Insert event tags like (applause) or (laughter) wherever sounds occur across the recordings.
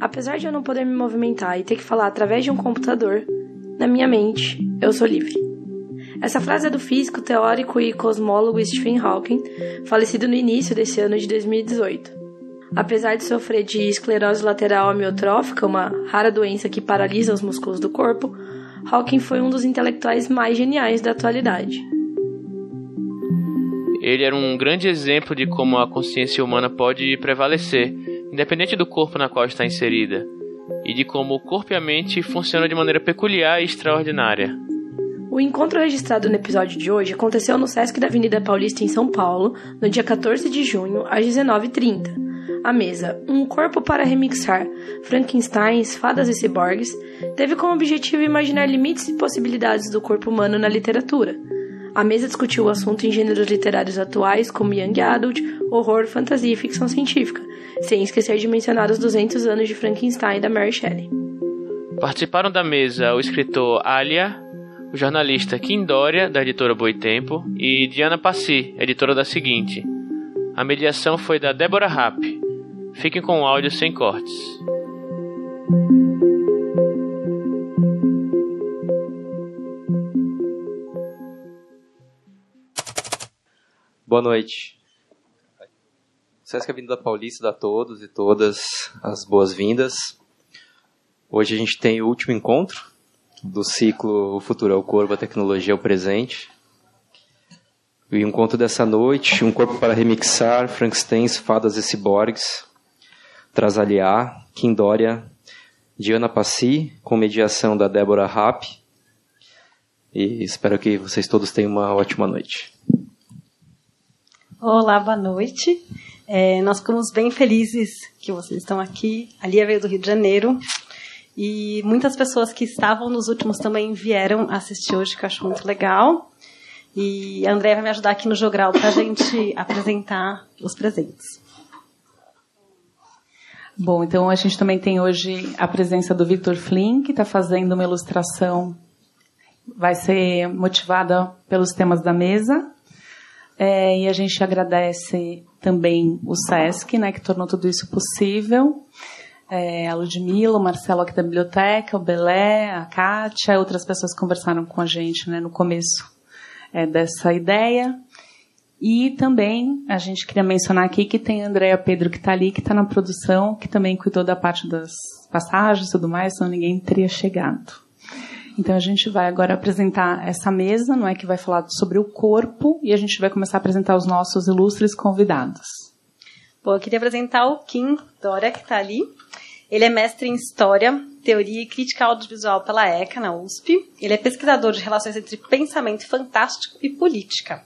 Apesar de eu não poder me movimentar e ter que falar através de um computador, na minha mente, eu sou livre. Essa frase é do físico, teórico e cosmólogo Stephen Hawking, falecido no início desse ano de 2018. Apesar de sofrer de esclerose lateral amiotrófica, uma rara doença que paralisa os músculos do corpo, Hawking foi um dos intelectuais mais geniais da atualidade. Ele era um grande exemplo de como a consciência humana pode prevalecer, independente do corpo na qual está inserida, e de como o corpo e a mente funcionam de maneira peculiar e extraordinária. O encontro registrado no episódio de hoje aconteceu no Sesc da Avenida Paulista em São Paulo, no dia 14 de junho, às 19h30. A mesa Um Corpo para Remixar Frankensteins, Fadas e Ciborgues teve como objetivo imaginar limites e possibilidades do corpo humano na literatura. A mesa discutiu o assunto em gêneros literários atuais como Young Adult, horror, fantasia e ficção científica, sem esquecer de mencionar os 200 anos de Frankenstein da Mary Shelley. Participaram da mesa o escritor Alia, o jornalista Kim Dória, da editora Boitempo, e Diana Passi, editora da Seguinte. A mediação foi da Débora Rapp. Fiquem com o áudio sem cortes. Boa noite. Sesc Avenida Paulista dá a todos e todas as boas-vindas. Hoje a gente tem o último encontro do ciclo O Futuro é o Corpo, a Tecnologia é o Presente. O encontro dessa noite, Um Corpo para Remixar, Frankenstein, Fadas e Ciborgues, traz aliar, Kim Dória, Diana Passi, com mediação da Débora Rapp. E espero que vocês todos tenham uma ótima noite. Olá, boa noite. É, nós ficamos bem felizes que vocês estão aqui. A Lia veio do Rio de Janeiro e muitas pessoas que estavam nos últimos também vieram assistir hoje, que eu acho muito legal. E a André vai me ajudar aqui no Jogral para a gente (laughs) apresentar os presentes. Bom, então a gente também tem hoje a presença do Victor Flynn, que está fazendo uma ilustração, vai ser motivada pelos temas da mesa. É, e a gente agradece também o SESC, né, que tornou tudo isso possível é, a Ludmilla, o Marcelo aqui da biblioteca, o Belé, a Kátia, outras pessoas conversaram com a gente né, no começo é, dessa ideia. E também a gente queria mencionar aqui que tem a Andrea Pedro que está ali, que está na produção, que também cuidou da parte das passagens e tudo mais, senão ninguém teria chegado. Então a gente vai agora apresentar essa mesa, não é que vai falar sobre o corpo, e a gente vai começar a apresentar os nossos ilustres convidados. Bom, eu queria apresentar o Kim Dória, que está ali. Ele é mestre em História, Teoria e Crítica Audiovisual pela ECA, na USP. Ele é pesquisador de relações entre pensamento fantástico e política.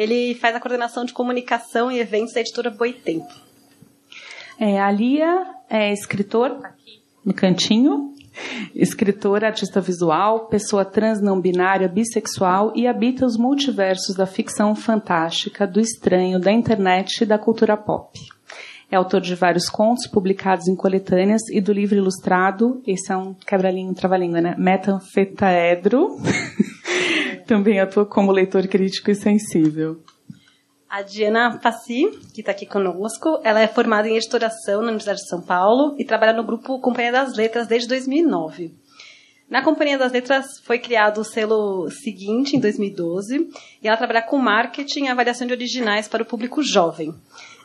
Ele faz a coordenação de comunicação e eventos da editora Boitempo. É, a Lia é escritor, aqui no cantinho, escritora, artista visual, pessoa trans não binária, bissexual e habita os multiversos da ficção fantástica, do estranho, da internet e da cultura pop. É autor de vários contos publicados em coletâneas e do livro ilustrado, esse é um quebra-língua, trava-língua, né? Metanfetaedro. (laughs) Também atua como leitor crítico e sensível. A Diana Passi, que está aqui conosco, ela é formada em editoração na Universidade de São Paulo e trabalha no grupo Companhia das Letras desde 2009. Na Companhia das Letras foi criado o selo seguinte, em 2012, e ela trabalha com marketing e avaliação de originais para o público jovem.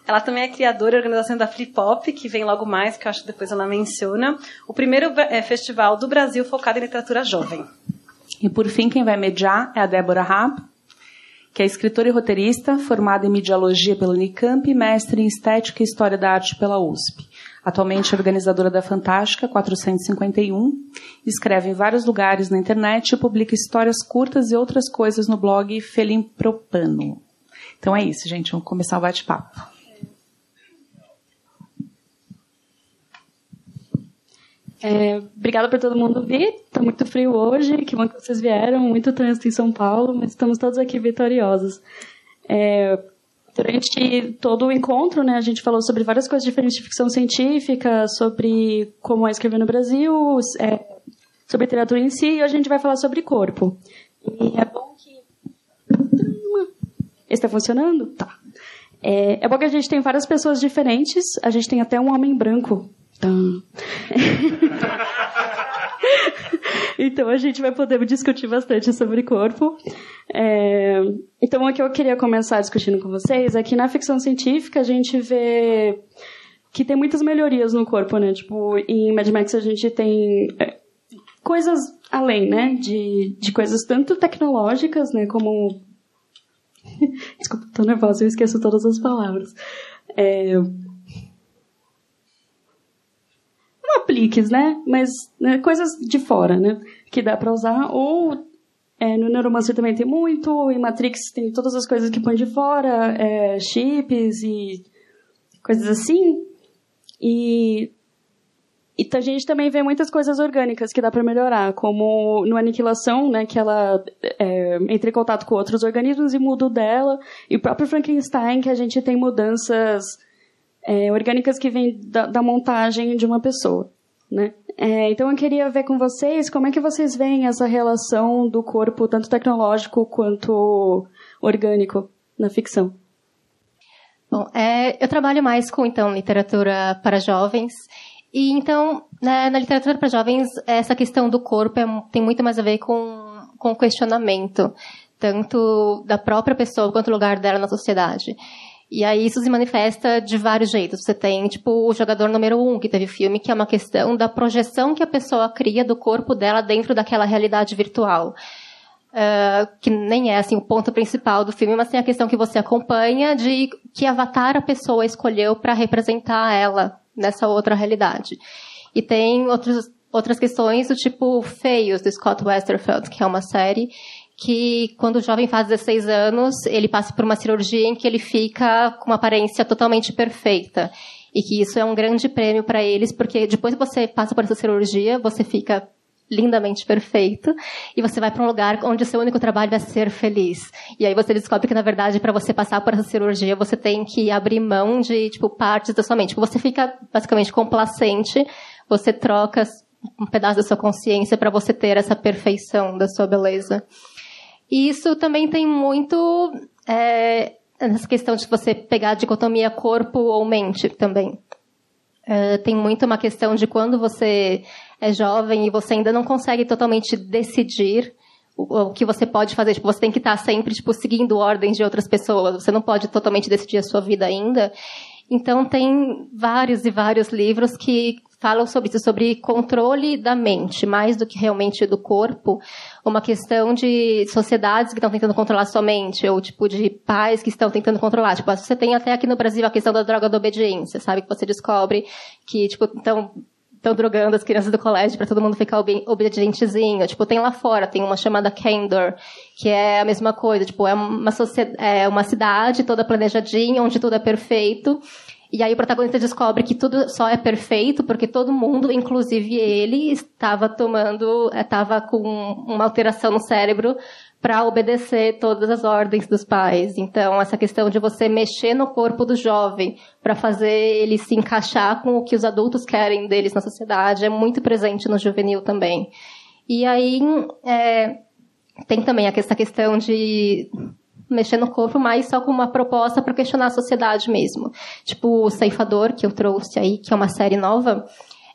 Ela também é criadora e organização da Flip Hop, que vem logo mais, que eu acho que depois ela menciona, o primeiro é, festival do Brasil focado em literatura jovem. E por fim, quem vai mediar é a Débora Rapp, que é escritora e roteirista, formada em mediologia pela Unicamp e mestre em estética e história da arte pela USP. Atualmente é organizadora da Fantástica 451, escreve em vários lugares na internet e publica histórias curtas e outras coisas no blog Felim Propano. Então é isso, gente. Vamos começar o bate-papo. É, obrigada por todo mundo vir. Está muito frio hoje, que bom que vocês vieram. Muito trânsito em São Paulo, mas estamos todos aqui vitoriosos. É, durante todo o encontro, né, a gente falou sobre várias coisas diferentes de ficção científica, sobre como é escrever no Brasil, é, sobre literatura em si, e hoje a gente vai falar sobre corpo. E é bom que. Está funcionando? Tá. É, é bom que a gente tem várias pessoas diferentes. A gente tem até um homem branco. (laughs) então a gente vai poder discutir bastante sobre corpo. É, então o que eu queria começar discutindo com vocês é que na ficção científica a gente vê que tem muitas melhorias no corpo, né? Tipo, em Mad Max a gente tem é, coisas além, né? De, de coisas tanto tecnológicas, né? Como. (laughs) Desculpa, tô nervosa, eu esqueço todas as palavras. É... Apliques, né? Mas né, coisas de fora, né? Que dá pra usar. Ou é, no Neuromancer também tem muito, em Matrix tem todas as coisas que põe de fora, é, chips e coisas assim. E e a gente também vê muitas coisas orgânicas que dá para melhorar, como no Aniquilação, né, que ela é, entra em contato com outros organismos e muda o dela, e o próprio Frankenstein, que a gente tem mudanças é, orgânicas que vêm da, da, montagem de uma pessoa, né. É, então eu queria ver com vocês como é que vocês veem essa relação do corpo, tanto tecnológico quanto orgânico, na ficção. Bom, é, eu trabalho mais com então literatura para jovens e então, na, na literatura para jovens, essa questão do corpo é, tem muito mais a ver com, com o questionamento, tanto da própria pessoa quanto do lugar dela na sociedade. E aí isso se manifesta de vários jeitos. Você tem, tipo, o jogador número um, que teve filme, que é uma questão da projeção que a pessoa cria do corpo dela dentro daquela realidade virtual. Uh, que nem é assim o ponto principal do filme, mas tem a questão que você acompanha de que avatar a pessoa escolheu para representar ela nessa outra realidade. E tem outros, outras questões do tipo Feios, do Scott Westerfeld, que é uma série que quando o jovem faz 16 anos, ele passa por uma cirurgia em que ele fica com uma aparência totalmente perfeita. E que isso é um grande prêmio para eles, porque depois que você passa por essa cirurgia, você fica lindamente perfeito e você vai para um lugar onde o seu único trabalho é ser feliz. E aí você descobre que na verdade para você passar por essa cirurgia você tem que abrir mão de tipo partes da sua mente. Tipo, você fica basicamente complacente, você troca um pedaço da sua consciência para você ter essa perfeição da sua beleza. E isso também tem muito é, essa questão de você pegar a dicotomia corpo ou mente também. É, tem muito uma questão de quando você é jovem e você ainda não consegue totalmente decidir o, o que você pode fazer. Tipo, você tem que estar sempre tipo, seguindo ordens de outras pessoas. Você não pode totalmente decidir a sua vida ainda. Então, tem vários e vários livros que falam sobre isso, sobre controle da mente, mais do que realmente do corpo. Uma questão de sociedades que estão tentando controlar sua mente, ou tipo de pais que estão tentando controlar. Tipo, você tem até aqui no Brasil a questão da droga da obediência, sabe? Que você descobre que, tipo, então, estão drogando as crianças do colégio para todo mundo ficar obedientezinho. Tipo, tem lá fora, tem uma chamada Candor, que é a mesma coisa. Tipo, é uma, é uma cidade toda planejadinha, onde tudo é perfeito. E aí o protagonista descobre que tudo só é perfeito porque todo mundo, inclusive ele, estava tomando, estava com uma alteração no cérebro para obedecer todas as ordens dos pais. Então, essa questão de você mexer no corpo do jovem para fazer ele se encaixar com o que os adultos querem deles na sociedade é muito presente no juvenil também. E aí, é, tem também essa questão de mexer no corpo, mas só com uma proposta para questionar a sociedade mesmo. Tipo, o Ceifador, que eu trouxe aí, que é uma série nova,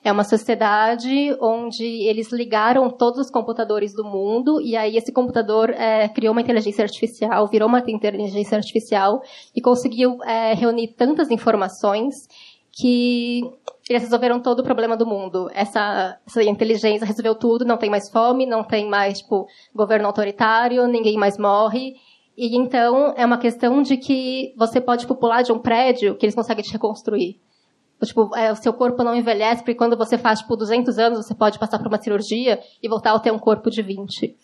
é uma sociedade onde eles ligaram todos os computadores do mundo e aí esse computador é, criou uma inteligência artificial, virou uma inteligência artificial e conseguiu é, reunir tantas informações que eles resolveram todo o problema do mundo. Essa, essa, inteligência resolveu tudo, não tem mais fome, não tem mais, tipo, governo autoritário, ninguém mais morre. E então é uma questão de que você pode pular de um prédio que eles conseguem te reconstruir. Tipo, é, o seu corpo não envelhece, porque quando você faz, tipo, 200 anos, você pode passar por uma cirurgia e voltar a ter um corpo de 20.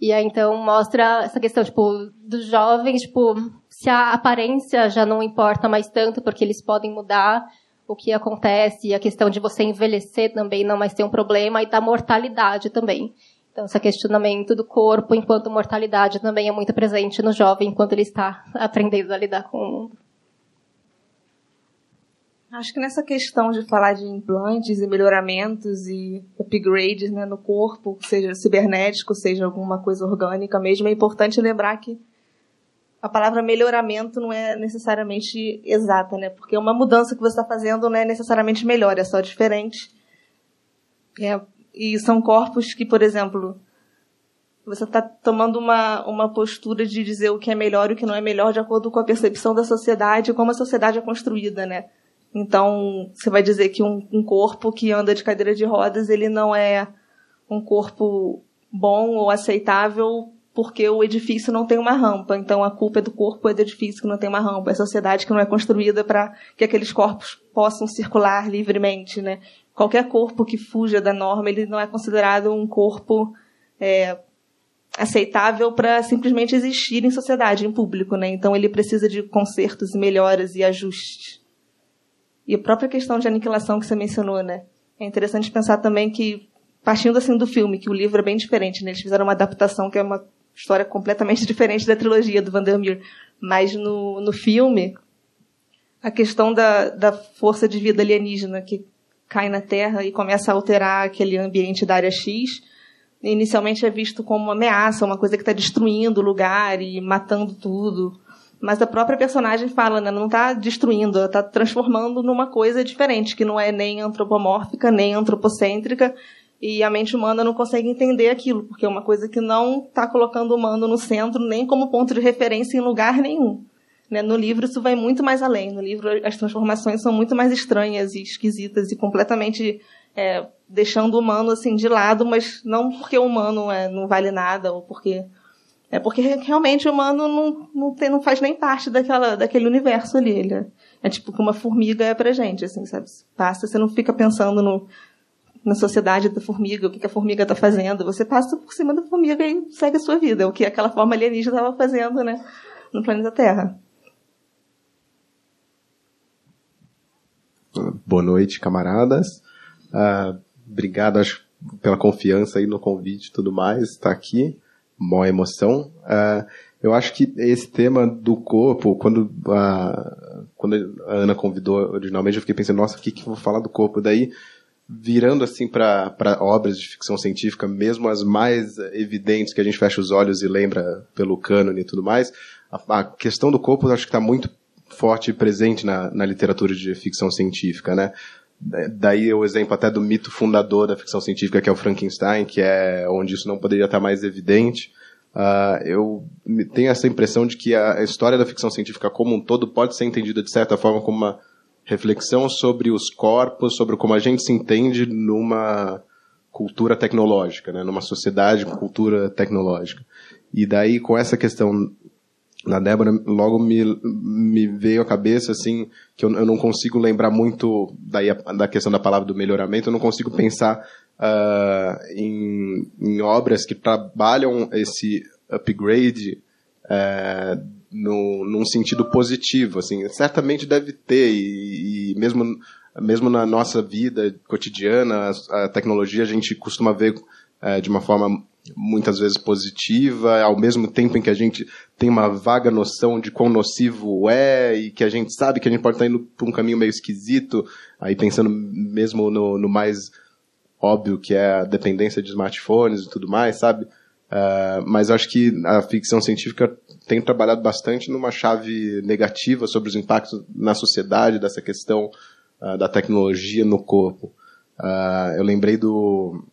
E aí, então, mostra essa questão, tipo, dos jovens, tipo, se a aparência já não importa mais tanto, porque eles podem mudar o que acontece, e a questão de você envelhecer também não mais ter um problema, e da mortalidade também. Então, esse questionamento do corpo enquanto mortalidade também é muito presente no jovem enquanto ele está aprendendo a lidar com o mundo. Acho que nessa questão de falar de implantes e melhoramentos e upgrades né, no corpo, seja cibernético, seja alguma coisa orgânica mesmo, é importante lembrar que a palavra melhoramento não é necessariamente exata, né? Porque uma mudança que você está fazendo não é necessariamente melhor, é só diferente. É, e são corpos que, por exemplo, você está tomando uma, uma postura de dizer o que é melhor e o que não é melhor de acordo com a percepção da sociedade como a sociedade é construída, né? Então, você vai dizer que um, um corpo que anda de cadeira de rodas, ele não é um corpo bom ou aceitável porque o edifício não tem uma rampa. Então, a culpa é do corpo é do edifício que não tem uma rampa. É a sociedade que não é construída para que aqueles corpos possam circular livremente, né? Qualquer corpo que fuja da norma, ele não é considerado um corpo é, aceitável para simplesmente existir em sociedade, em público, né? Então, ele precisa de consertos, melhoras e ajustes. E a própria questão de aniquilação que você mencionou, né? É interessante pensar também que, partindo assim do filme, que o livro é bem diferente, né? Eles fizeram uma adaptação que é uma história completamente (laughs) diferente da trilogia do Vandermeer. Mas no, no filme, a questão da, da força de vida alienígena que cai na Terra e começa a alterar aquele ambiente da área X, inicialmente é visto como uma ameaça, uma coisa que está destruindo o lugar e matando tudo. Mas a própria personagem fala, né? Não está destruindo, está transformando numa coisa diferente, que não é nem antropomórfica, nem antropocêntrica, e a mente humana não consegue entender aquilo, porque é uma coisa que não está colocando o humano no centro, nem como ponto de referência em lugar nenhum. Né? No livro isso vai muito mais além. No livro as transformações são muito mais estranhas e esquisitas e completamente é, deixando o humano assim de lado, mas não porque o humano é, não vale nada ou porque é porque realmente o humano não, não, tem, não faz nem parte daquela, daquele universo ali. Ele é, é tipo que uma formiga é pra gente, assim, sabe? Passa, você não fica pensando no, na sociedade da formiga, o que a formiga está fazendo. Você passa por cima da formiga e segue a sua vida. O que aquela forma alienígena estava fazendo, né? No planeta Terra. Boa noite, camaradas. Uh, obrigado acho, pela confiança aí no convite e tudo mais, estar tá aqui mó emoção. Uh, eu acho que esse tema do corpo, quando a, quando a Ana convidou originalmente, eu fiquei pensando, nossa, o que, que eu vou falar do corpo? Daí, virando assim para obras de ficção científica, mesmo as mais evidentes, que a gente fecha os olhos e lembra pelo cânone e tudo mais, a, a questão do corpo eu acho que está muito forte e presente na, na literatura de ficção científica, né? Daí o exemplo até do mito fundador da ficção científica, que é o Frankenstein, que é onde isso não poderia estar mais evidente. Uh, eu tenho essa impressão de que a história da ficção científica como um todo pode ser entendida de certa forma como uma reflexão sobre os corpos, sobre como a gente se entende numa cultura tecnológica, né, numa sociedade com cultura tecnológica. E daí com essa questão na Débora, logo me, me veio à cabeça, assim, que eu, eu não consigo lembrar muito daí a, da questão da palavra do melhoramento, eu não consigo pensar uh, em, em obras que trabalham esse upgrade uh, no, num sentido positivo, assim, certamente deve ter, e, e mesmo, mesmo na nossa vida cotidiana, a, a tecnologia a gente costuma ver uh, de uma forma muitas vezes positiva, ao mesmo tempo em que a gente tem uma vaga noção de quão nocivo é e que a gente sabe que a gente pode estar indo por um caminho meio esquisito, aí pensando mesmo no, no mais óbvio que é a dependência de smartphones e tudo mais, sabe? Uh, mas acho que a ficção científica tem trabalhado bastante numa chave negativa sobre os impactos na sociedade dessa questão uh, da tecnologia no corpo. Uh, eu lembrei do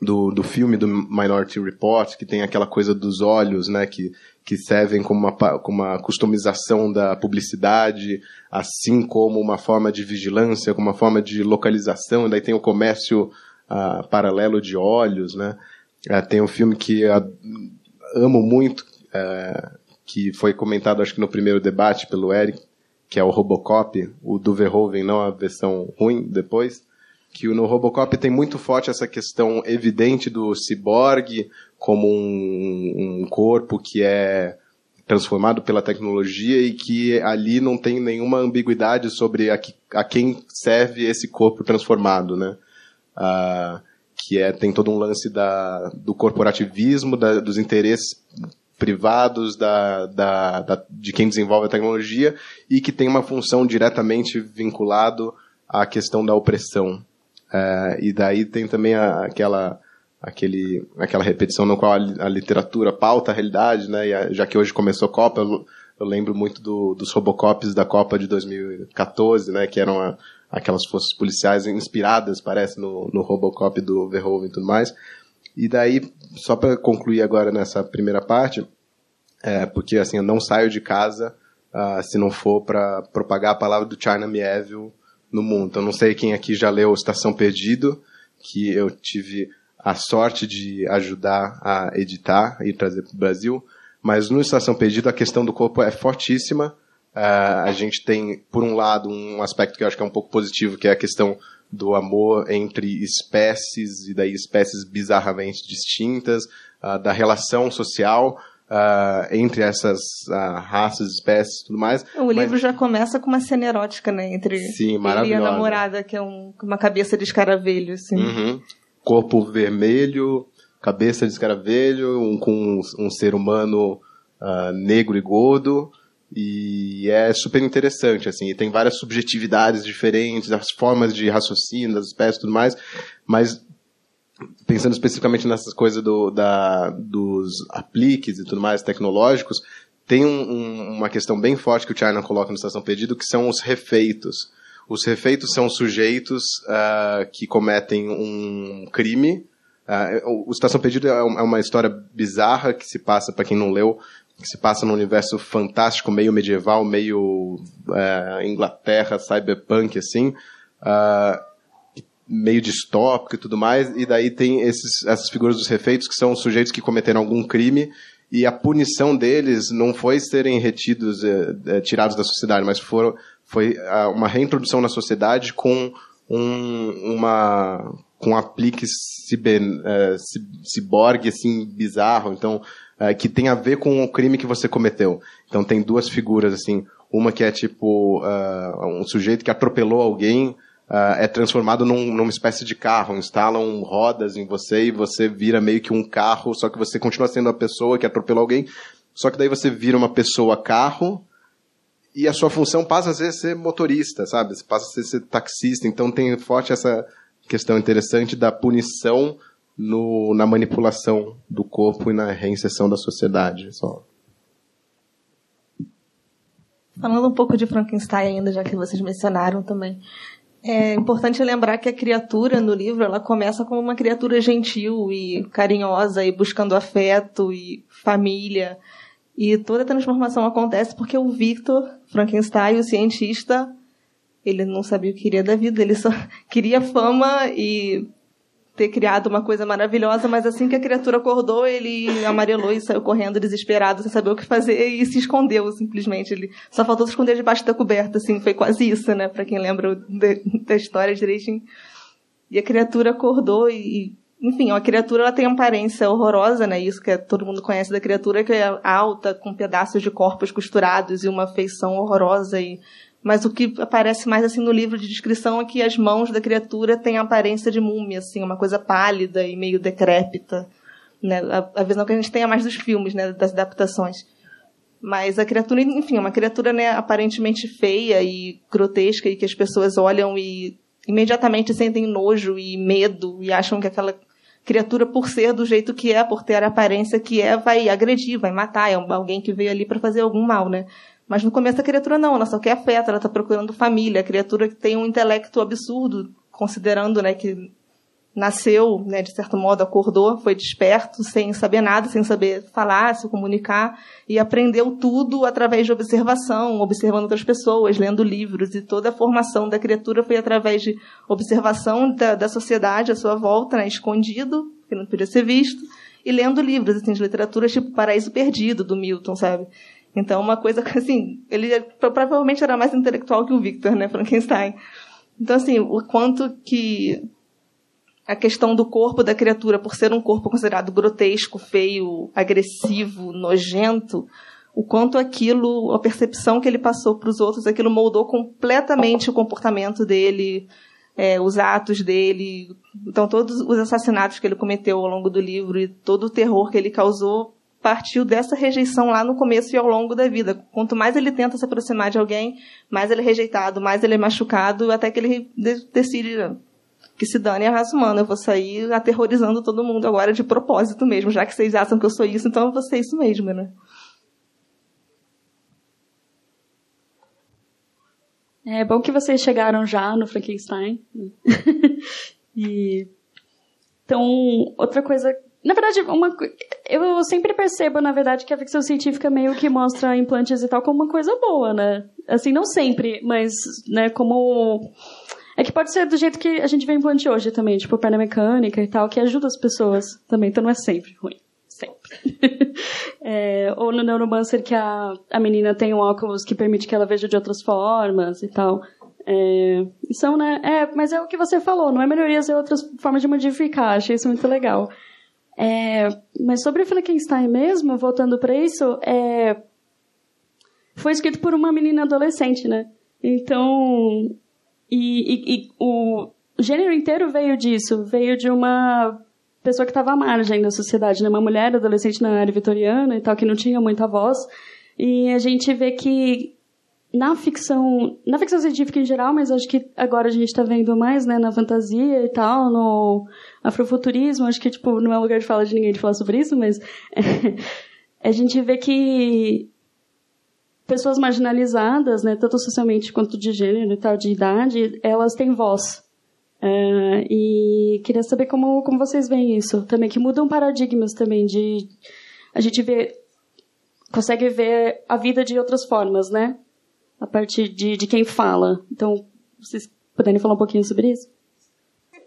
do, do filme do Minority Report, que tem aquela coisa dos olhos, né, que, que servem como uma, como uma customização da publicidade, assim como uma forma de vigilância, como uma forma de localização, daí tem o comércio uh, paralelo de olhos, né, uh, tem um filme que uh, amo muito, uh, que foi comentado acho que no primeiro debate pelo Eric, que é o Robocop, o do Verhoeven, não a versão ruim depois, que no Robocop tem muito forte essa questão evidente do ciborgue como um, um corpo que é transformado pela tecnologia e que ali não tem nenhuma ambiguidade sobre a, que, a quem serve esse corpo transformado, né? Ah, que é tem todo um lance da, do corporativismo, da, dos interesses privados da, da, da, de quem desenvolve a tecnologia e que tem uma função diretamente vinculado à questão da opressão. É, e daí tem também a, aquela aquele, aquela repetição no qual a, a, literatura pauta a realidade, né? A, já que hoje começou a Copa, eu, eu lembro muito do, dos Robocops da Copa de 2014, né? Que eram a, aquelas forças policiais inspiradas, parece, no, no Robocop do Verhoeven e tudo mais. E daí, só para concluir agora nessa primeira parte, é, porque assim, eu não saio de casa uh, se não for para propagar a palavra do China Mieville no mundo. Então, não sei quem aqui já leu Estação Perdido, que eu tive a sorte de ajudar a editar e trazer para o Brasil. Mas no Estação Perdido a questão do corpo é fortíssima. Uh, a gente tem, por um lado, um aspecto que eu acho que é um pouco positivo, que é a questão do amor entre espécies, e daí espécies bizarramente distintas, uh, da relação social uh, entre essas uh, raças, espécies e tudo mais. O mas... livro já começa com uma cena erótica, né? Entre Sim, ele e a namorada, que é um, uma cabeça de escaravelho, assim. Uhum. Corpo vermelho, cabeça de escaravelho, um, com um, um ser humano negro e gordo. E é super interessante, assim, e tem várias subjetividades diferentes, as formas de raciocínio das espécies e tudo mais, mas pensando especificamente nessas coisas do, da, dos apliques e tudo mais tecnológicos, tem um, um, uma questão bem forte que o China coloca no Estação Perdido, que são os refeitos. Os refeitos são sujeitos uh, que cometem um crime. Uh, o Estação Perdido é, é uma história bizarra que se passa, para quem não leu, que se passa num universo fantástico, meio medieval, meio uh, Inglaterra, cyberpunk, assim. Uh, meio distópico e tudo mais, e daí tem esses, essas figuras dos refeitos que são sujeitos que cometeram algum crime e a punição deles não foi serem retidos, é, é, tirados da sociedade, mas foram, foi a, uma reintrodução na sociedade com um, uma com um aplique ciber, é, ciborgue assim bizarro, então que tem a ver com o crime que você cometeu. Então tem duas figuras assim, uma que é tipo uh, um sujeito que atropelou alguém uh, é transformado num, numa espécie de carro. Instalam rodas em você e você vira meio que um carro, só que você continua sendo a pessoa que atropelou alguém. Só que daí você vira uma pessoa carro e a sua função passa a ser, ser motorista, sabe? Você passa a ser, ser taxista. Então tem forte essa questão interessante da punição no, na manipulação do corpo e na reinserção da sociedade. Só. Falando um pouco de Frankenstein ainda, já que vocês mencionaram também. É importante lembrar que a criatura no livro ela começa como uma criatura gentil e carinhosa e buscando afeto e família. E toda a transformação acontece porque o Victor Frankenstein, o cientista, ele não sabia o que queria da vida, ele só (laughs) queria fama e ter criado uma coisa maravilhosa, mas assim que a criatura acordou, ele amarelou e saiu correndo desesperado, sem saber o que fazer e se escondeu simplesmente. Ele só faltou se esconder debaixo da coberta, assim, foi quase isso, né, para quem lembra da história direitinho. E a criatura acordou e, enfim, a criatura ela tem uma aparência horrorosa, né? Isso que todo mundo conhece da criatura, que é alta, com pedaços de corpos costurados e uma feição horrorosa e mas o que aparece mais assim no livro de descrição é que as mãos da criatura têm a aparência de múmia, assim, uma coisa pálida e meio decrépita, né? A, a visão que a gente tem é mais dos filmes, né, das adaptações. Mas a criatura, enfim, é uma criatura né, aparentemente feia e grotesca e que as pessoas olham e imediatamente sentem nojo e medo e acham que aquela criatura, por ser do jeito que é, por ter a aparência que é, vai agredir, vai matar, é alguém que veio ali para fazer algum mal, né? Mas no começo a criatura não, ela só quer afeto, ela está procurando família. A criatura que tem um intelecto absurdo, considerando né, que nasceu, né, de certo modo, acordou, foi desperto, sem saber nada, sem saber falar, se comunicar, e aprendeu tudo através de observação, observando outras pessoas, lendo livros, e toda a formação da criatura foi através de observação da, da sociedade à sua volta, né, escondido, que não podia ser visto, e lendo livros assim, de literatura tipo Paraíso Perdido, do Milton, sabe? Então, uma coisa que, assim, ele é, provavelmente era mais intelectual que o Victor, né, Frankenstein. Então, assim, o quanto que a questão do corpo da criatura, por ser um corpo considerado grotesco, feio, agressivo, nojento, o quanto aquilo, a percepção que ele passou para os outros, aquilo moldou completamente o comportamento dele, é, os atos dele. Então, todos os assassinatos que ele cometeu ao longo do livro e todo o terror que ele causou partiu dessa rejeição lá no começo e ao longo da vida. Quanto mais ele tenta se aproximar de alguém, mais ele é rejeitado, mais ele é machucado, até que ele decide que se dane a raça humana. Eu vou sair aterrorizando todo mundo agora de propósito mesmo, já que vocês acham que eu sou isso, então eu vou ser isso mesmo, né? É bom que vocês chegaram já no Frankenstein. (laughs) e então, outra coisa na verdade, uma, eu sempre percebo, na verdade, que a ficção científica meio que mostra implantes e tal como uma coisa boa, né? Assim, não sempre, mas, né, como... É que pode ser do jeito que a gente vê implante hoje também, tipo perna mecânica e tal, que ajuda as pessoas também, então não é sempre ruim. Sempre. (laughs) é, ou no Neuromancer que a, a menina tem um óculos que permite que ela veja de outras formas e tal. É, são, né? É, mas é o que você falou, não é melhorias, é outras formas de modificar. Achei isso muito legal. É, mas sobre Frankenstein mesmo, voltando para isso, é, foi escrito por uma menina adolescente, né? Então, e, e, e o gênero inteiro veio disso, veio de uma pessoa que estava à margem da sociedade, né? Uma mulher adolescente na área vitoriana e tal, que não tinha muita voz. E a gente vê que na ficção, na ficção científica em geral, mas acho que agora a gente está vendo mais, né, na fantasia e tal, no afrofuturismo, acho que, tipo, não é lugar de fala de ninguém de falar sobre isso, mas é, (laughs) a gente vê que pessoas marginalizadas, né, tanto socialmente quanto de gênero e tal, de idade, elas têm voz. É, e queria saber como, como vocês veem isso também, que mudam paradigmas também de... A gente vê consegue ver a vida de outras formas, né? A partir de, de quem fala. Então, vocês puderem falar um pouquinho sobre isso? (laughs)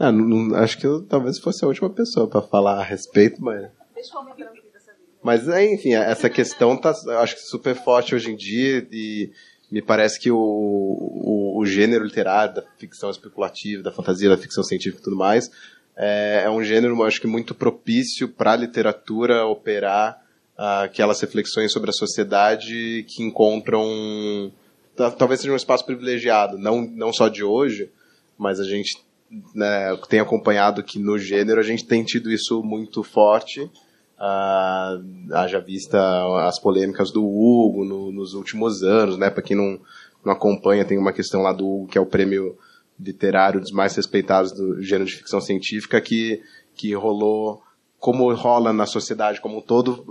Ah, não, acho que eu talvez fosse a última pessoa para falar a respeito, mas. Mas, é, enfim, essa questão tá, acho que super forte hoje em dia e me parece que o, o, o, gênero literário da ficção especulativa, da fantasia, da ficção científica e tudo mais é, é um gênero, acho que muito propício para a literatura operar aquelas reflexões sobre a sociedade que encontram talvez seja um espaço privilegiado, não, não só de hoje, mas a gente né, tem acompanhado que no gênero a gente tem tido isso muito forte. Uh, haja vista as polêmicas do Hugo no, nos últimos anos, né? Para quem não, não acompanha, tem uma questão lá do Hugo, que é o prêmio literário dos mais respeitados do gênero de ficção científica, que, que rolou como rola na sociedade como um todo,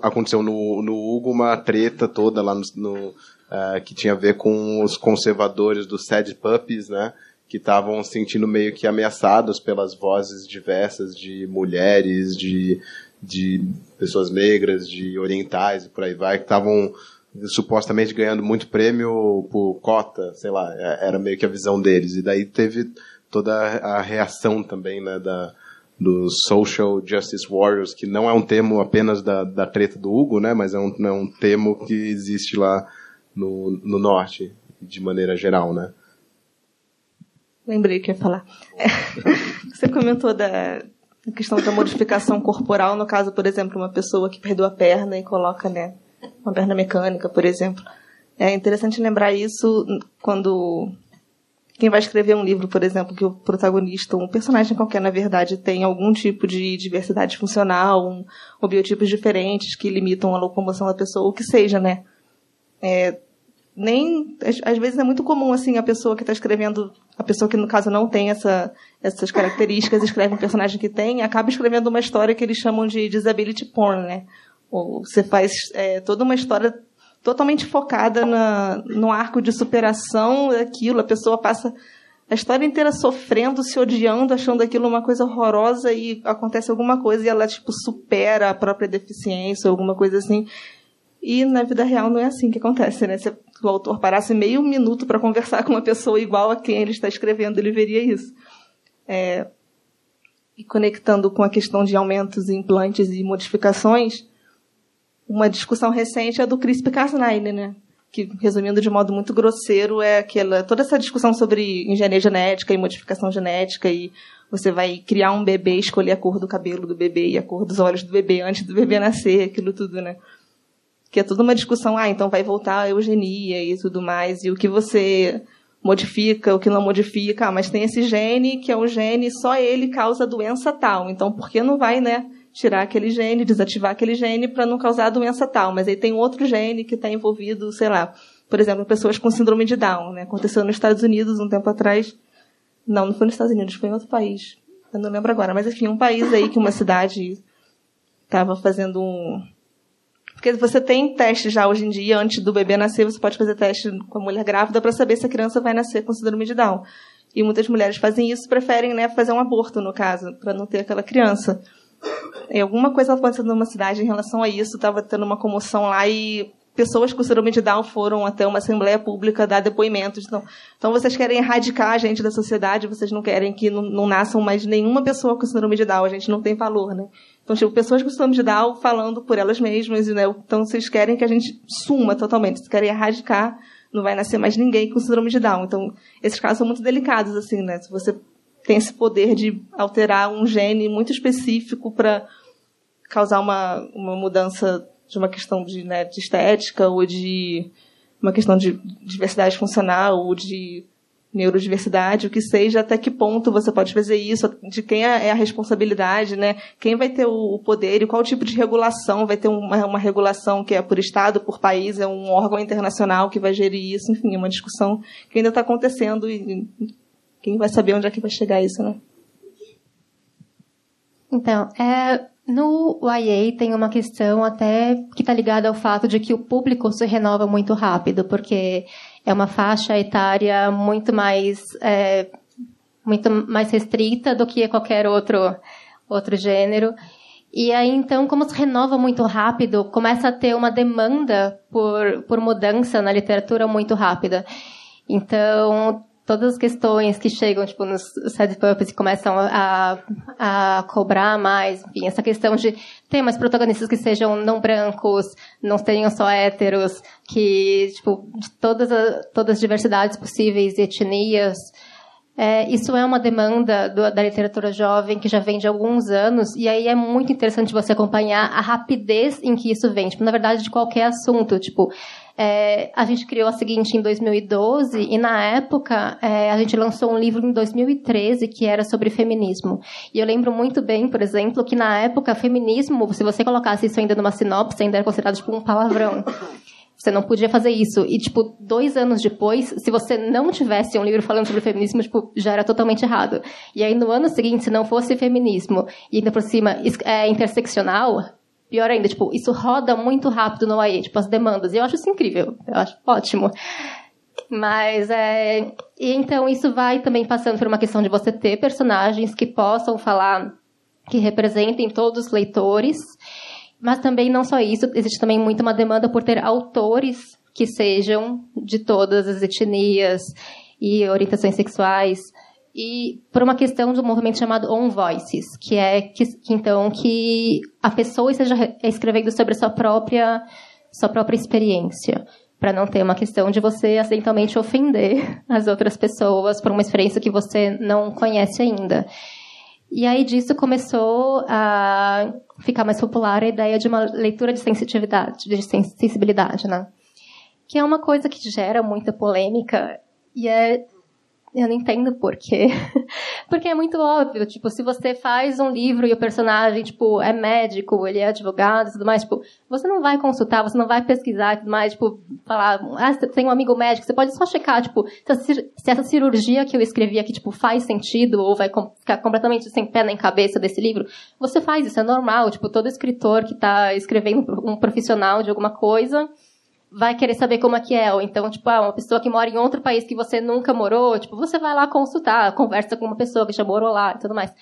aconteceu no, no Hugo uma treta toda lá no, no uh, que tinha a ver com os conservadores dos Sad Puppies, né? Que estavam sentindo meio que ameaçados pelas vozes diversas de mulheres, de, de pessoas negras, de orientais e por aí vai, que estavam supostamente ganhando muito prêmio por cota, sei lá, é, era meio que a visão deles. E daí teve toda a reação também, né, da, dos Social Justice Warriors, que não é um termo apenas da, da treta do Hugo, né, mas é um, é um termo que existe lá no, no norte, de maneira geral, né. Lembrei que ia falar. É, (laughs) você comentou da questão da modificação corporal, no caso, por exemplo, uma pessoa que perdeu a perna e coloca, né, uma perna mecânica, por exemplo. É interessante lembrar isso quando quem vai escrever um livro, por exemplo, que o protagonista, um personagem qualquer, na verdade, tem algum tipo de diversidade funcional, um, ou biotipos diferentes que limitam a locomoção da pessoa, o que seja, né? É, nem às vezes é muito comum assim a pessoa que está escrevendo a pessoa que no caso não tem essa, essas características escreve um personagem que tem acaba escrevendo uma história que eles chamam de disability porn né ou você faz é, toda uma história totalmente focada na, no arco de superação daquilo. A pessoa passa a história inteira sofrendo, se odiando, achando aquilo uma coisa horrorosa e acontece alguma coisa e ela, tipo, supera a própria deficiência ou alguma coisa assim. E na vida real não é assim que acontece, né? Se o autor parasse meio minuto para conversar (laughs) com uma pessoa igual a quem ele está escrevendo, ele veria isso. É... E conectando com a questão de aumentos, implantes e modificações, uma discussão recente é do CRISPR-Cas9, né? Que, resumindo de modo muito grosseiro, é aquela toda essa discussão sobre engenharia genética e modificação genética e você vai criar um bebê, escolher a cor do cabelo do bebê e a cor dos olhos do bebê antes do bebê nascer, aquilo tudo, né? Que é toda uma discussão, ah, então vai voltar a eugenia e tudo mais, e o que você modifica, o que não modifica, ah, mas tem esse gene que é um gene, só ele causa doença tal. Então, por que não vai, né, tirar aquele gene, desativar aquele gene para não causar doença tal? Mas aí tem outro gene que está envolvido, sei lá, por exemplo, pessoas com síndrome de Down, né? Aconteceu nos Estados Unidos um tempo atrás. Não, não foi nos Estados Unidos, foi em outro país. Eu não lembro agora, mas enfim, um país aí que uma cidade estava fazendo um porque você tem teste já hoje em dia, antes do bebê nascer, você pode fazer teste com a mulher grávida para saber se a criança vai nascer com síndrome de Down. E muitas mulheres fazem isso, preferem né, fazer um aborto, no caso, para não ter aquela criança. E alguma coisa acontecendo numa cidade em relação a isso, estava tendo uma comoção lá e pessoas com síndrome de Down foram até uma assembleia pública dar depoimentos. Então, então vocês querem erradicar a gente da sociedade, vocês não querem que não, não nasçam mais nenhuma pessoa com síndrome de Down, a gente não tem valor, né? Então, tipo, pessoas com síndrome de Down falando por elas mesmas, né? Então, vocês querem que a gente suma totalmente, vocês querem erradicar, não vai nascer mais ninguém com síndrome de Down. Então, esses casos são muito delicados, assim, né? Se você tem esse poder de alterar um gene muito específico para causar uma, uma mudança de uma questão de, né, de estética ou de uma questão de diversidade funcional ou de neurodiversidade, o que seja, até que ponto você pode fazer isso, de quem é a responsabilidade, né? Quem vai ter o poder e qual tipo de regulação vai ter uma, uma regulação que é por estado, por país, é um órgão internacional que vai gerir isso, enfim, é uma discussão que ainda está acontecendo e quem vai saber onde é que vai chegar isso, né? Então, é, no YA tem uma questão até que está ligada ao fato de que o público se renova muito rápido, porque é uma faixa etária muito mais é, muito mais restrita do que qualquer outro outro gênero. E aí, então, como se renova muito rápido, começa a ter uma demanda por, por mudança na literatura muito rápida. Então, todas as questões que chegam, tipo, nos sad purpose começam a, a cobrar mais, enfim, essa questão de ter mais protagonistas que sejam não brancos, não tenham só héteros, que, tipo, de todas, as, todas as diversidades possíveis e etnias, é, isso é uma demanda do, da literatura jovem que já vem de alguns anos, e aí é muito interessante você acompanhar a rapidez em que isso vem, tipo, na verdade, de qualquer assunto, tipo, é, a gente criou a seguinte em 2012 e na época é, a gente lançou um livro em 2013 que era sobre feminismo. E eu lembro muito bem, por exemplo, que na época feminismo, se você colocasse isso ainda numa sinopse, ainda era considerado tipo um palavrão. Você não podia fazer isso. E, tipo, dois anos depois, se você não tivesse um livro falando sobre feminismo, tipo, já era totalmente errado. E aí, no ano seguinte, se não fosse feminismo, e ainda por cima é interseccional, pior ainda, tipo, isso roda muito rápido no AE, tipo, as demandas. E eu acho isso incrível. Eu acho ótimo. Mas é. Então isso vai também passando por uma questão de você ter personagens que possam falar, que representem todos os leitores. Mas também não só isso, existe também muito uma demanda por ter autores que sejam de todas as etnias e orientações sexuais e por uma questão um movimento chamado On Voices, que é que, que então que a pessoa esteja escrevendo sobre a sua própria sua própria experiência, para não ter uma questão de você acidentalmente ofender (laughs) as outras pessoas por uma experiência que você não conhece ainda. E aí disso começou a ficar mais popular a ideia de uma leitura de sensitividade, de sensibilidade, né? Que é uma coisa que gera muita polêmica e é eu não entendo por quê. (laughs) Porque é muito óbvio, tipo, se você faz um livro e o personagem, tipo, é médico, ele é advogado e tudo mais, tipo, você não vai consultar, você não vai pesquisar e tudo mais, tipo, falar, ah, você tem um amigo médico, você pode só checar, tipo, se essa cirurgia que eu escrevi aqui, tipo, faz sentido ou vai ficar completamente sem pé nem cabeça desse livro, você faz, isso é normal, tipo, todo escritor que está escrevendo um profissional de alguma coisa, vai querer saber como é que é. Ou então, tipo, ah, uma pessoa que mora em outro país que você nunca morou, tipo, você vai lá consultar, conversa com uma pessoa que já morou lá e tudo mais.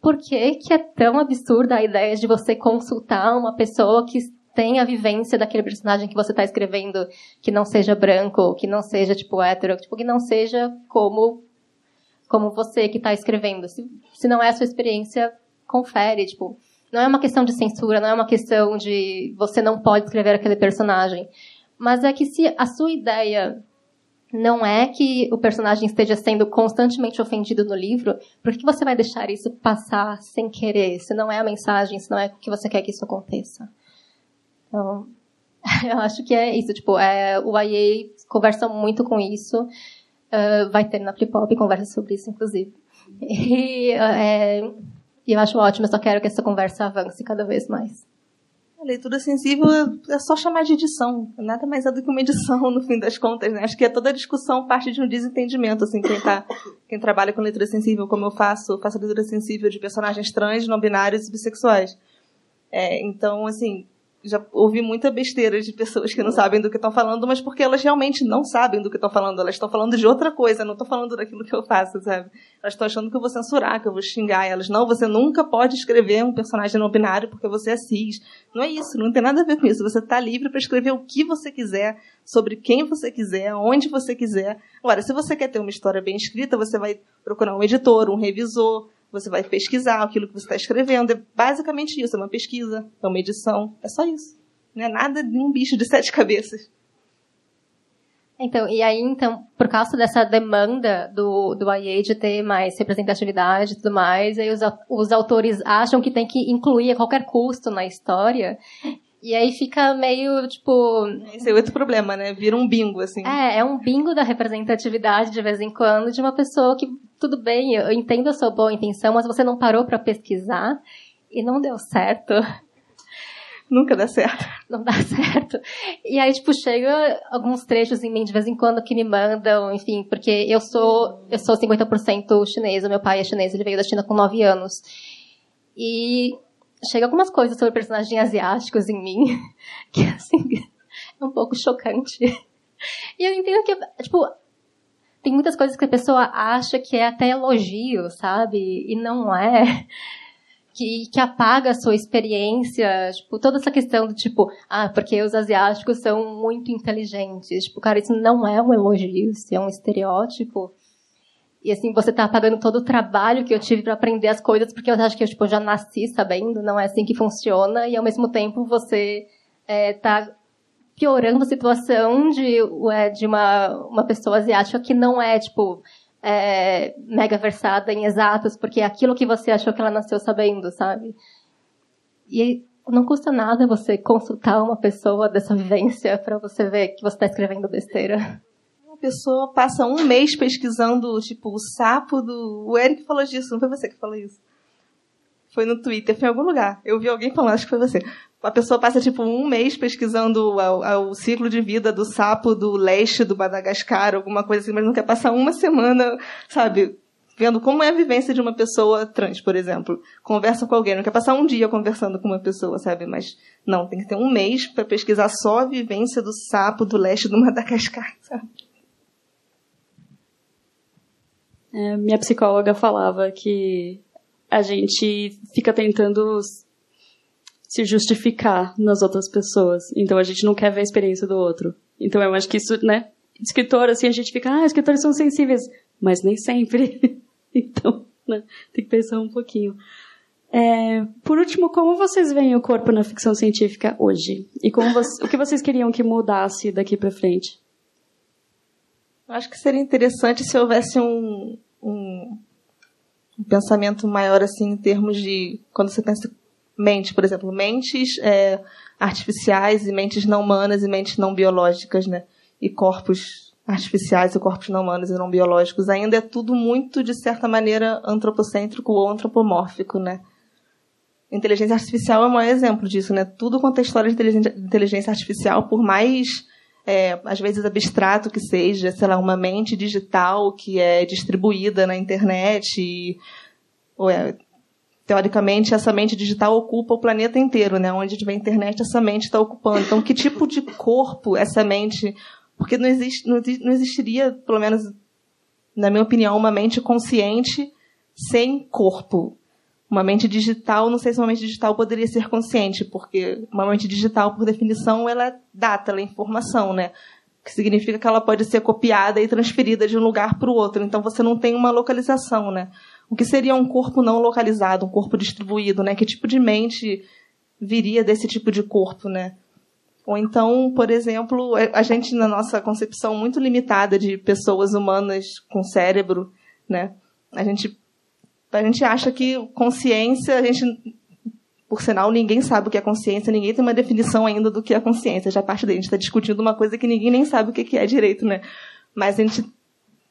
Por que, que é tão absurda a ideia de você consultar uma pessoa que tem a vivência daquele personagem que você está escrevendo, que não seja branco, que não seja, tipo, hétero, tipo, que não seja como, como você que está escrevendo. Se, se não é a sua experiência, confere, tipo, não é uma questão de censura, não é uma questão de você não pode escrever aquele personagem. Mas é que se a sua ideia não é que o personagem esteja sendo constantemente ofendido no livro, por que você vai deixar isso passar sem querer? Se não é a mensagem, se não é o que você quer que isso aconteça. Então, (laughs) eu acho que é isso. Tipo, é, o IA conversa muito com isso. Uh, vai ter na Flipop conversa sobre isso, inclusive. (laughs) E é, eu acho ótimo, eu só quero que essa conversa avance cada vez mais. Leitura sensível é só chamar de edição. Nada mais é do que uma edição, (laughs) no fim das contas, né? Acho que é toda a discussão parte de um desentendimento, assim, quem, tá, quem trabalha com leitura sensível, como eu faço, faço leitura sensível de personagens trans, não binários e bissexuais. É, então, assim, já ouvi muita besteira de pessoas que não sabem do que estão falando, mas porque elas realmente não sabem do que estão falando. Elas estão falando de outra coisa, não estão falando daquilo que eu faço, sabe? Elas estão achando que eu vou censurar, que eu vou xingar elas. Não, você nunca pode escrever um personagem não binário porque você é cis. Não é isso, não tem nada a ver com isso. Você está livre para escrever o que você quiser, sobre quem você quiser, onde você quiser. Agora, se você quer ter uma história bem escrita, você vai procurar um editor, um revisor, você vai pesquisar aquilo que você está escrevendo. É basicamente isso, é uma pesquisa, é uma edição, é só isso. Não é nada de um bicho de sete (laughs) cabeças. Então, e aí, então, por causa dessa demanda do, do IA de ter mais representatividade e tudo mais, aí os, os autores acham que tem que incluir a qualquer custo na história. E aí fica meio, tipo. Esse é outro problema, né? Vira um bingo, assim. É, é um bingo da representatividade de vez em quando de uma pessoa que, tudo bem, eu entendo a sua boa intenção, mas você não parou para pesquisar e não deu certo. (laughs) Nunca dá certo. Não dá certo. E aí, tipo, chega alguns trechos em mim de vez em quando que me mandam, enfim, porque eu sou, eu sou 50% chinesa, meu pai é chinês, ele veio da China com 9 anos. E chega algumas coisas sobre personagens asiáticos em mim, (laughs) que, assim, (laughs) é um pouco chocante. E eu entendo que, tipo, tem muitas coisas que a pessoa acha que é até elogio, sabe? E não é (laughs) que, que apaga a sua experiência, tipo, toda essa questão do tipo, ah, porque os asiáticos são muito inteligentes. Tipo, cara, isso não é um elogio, isso é um estereótipo. E assim, você tá apagando todo o trabalho que eu tive para aprender as coisas, porque eu acho que eu, tipo, já nasci sabendo, não é assim que funciona, e ao mesmo tempo você é, tá piorando a situação de, de uma, uma pessoa asiática que não é, tipo, é, mega versada em exatos, porque é aquilo que você achou que ela nasceu sabendo, sabe? E não custa nada você consultar uma pessoa dessa vivência para você ver que você está escrevendo besteira. Uma pessoa passa um mês pesquisando, tipo, o sapo do. O Eric falou disso, não foi você que falou isso? Foi no Twitter, foi em algum lugar. Eu vi alguém falando, acho que foi você. A pessoa passa, tipo, um mês pesquisando o, o ciclo de vida do sapo do leste do Madagascar, alguma coisa assim, mas não quer passar uma semana, sabe, vendo como é a vivência de uma pessoa trans, por exemplo. Conversa com alguém, não quer passar um dia conversando com uma pessoa, sabe? Mas não, tem que ter um mês para pesquisar só a vivência do sapo do leste do (laughs) Madagascar, sabe? É, minha psicóloga falava que a gente fica tentando se justificar nas outras pessoas. Então a gente não quer ver a experiência do outro. Então eu acho que isso, né? Escritor, assim, a gente fica, ah, escritores são sensíveis. Mas nem sempre. (laughs) então, né? Tem que pensar um pouquinho. É, por último, como vocês veem o corpo na ficção científica hoje? E como o que vocês queriam que mudasse daqui para frente? Acho que seria interessante se houvesse um, um, um pensamento maior assim em termos de quando você pensa mente, por exemplo, mentes é, artificiais e mentes não humanas e mentes não biológicas, né? E corpos artificiais e corpos não humanos e não biológicos. Ainda é tudo muito, de certa maneira, antropocêntrico ou antropomórfico, né? Inteligência artificial é um exemplo disso, né? Tudo quanto é história de inteligência artificial, por mais é, às vezes abstrato que seja, sei lá, uma mente digital que é distribuída na internet, e, ou é, teoricamente essa mente digital ocupa o planeta inteiro, né? Onde tiver internet, essa mente está ocupando. Então, que tipo de corpo essa mente? Porque não, existe, não, não existiria, pelo menos na minha opinião, uma mente consciente sem corpo uma mente digital, não sei se uma mente digital poderia ser consciente, porque uma mente digital, por definição, ela é data, ela é informação, né? Que significa que ela pode ser copiada e transferida de um lugar para o outro. Então você não tem uma localização, né? O que seria um corpo não localizado, um corpo distribuído, né? Que tipo de mente viria desse tipo de corpo, né? Ou então, por exemplo, a gente na nossa concepção muito limitada de pessoas humanas com cérebro, né? A gente a gente acha que consciência, a gente, por sinal, ninguém sabe o que é consciência, ninguém tem uma definição ainda do que é consciência. Já parte daí, a gente está discutindo uma coisa que ninguém nem sabe o que é direito, né? Mas a gente,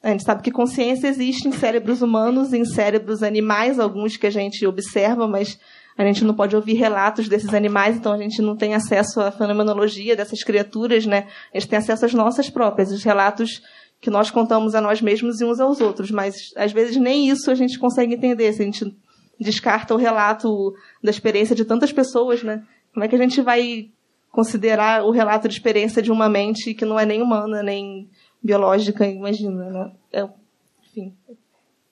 A gente sabe que consciência existe em cérebros humanos, em cérebros animais, alguns que a gente observa, mas a gente não pode ouvir relatos desses animais, então a gente não tem acesso à fenomenologia dessas criaturas, né? A gente tem acesso às nossas próprias, os relatos que nós contamos a nós mesmos e uns aos outros, mas às vezes nem isso a gente consegue entender, se a gente descarta o relato da experiência de tantas pessoas, né? Como é que a gente vai considerar o relato de experiência de uma mente que não é nem humana, nem biológica, imagina, né? É, enfim,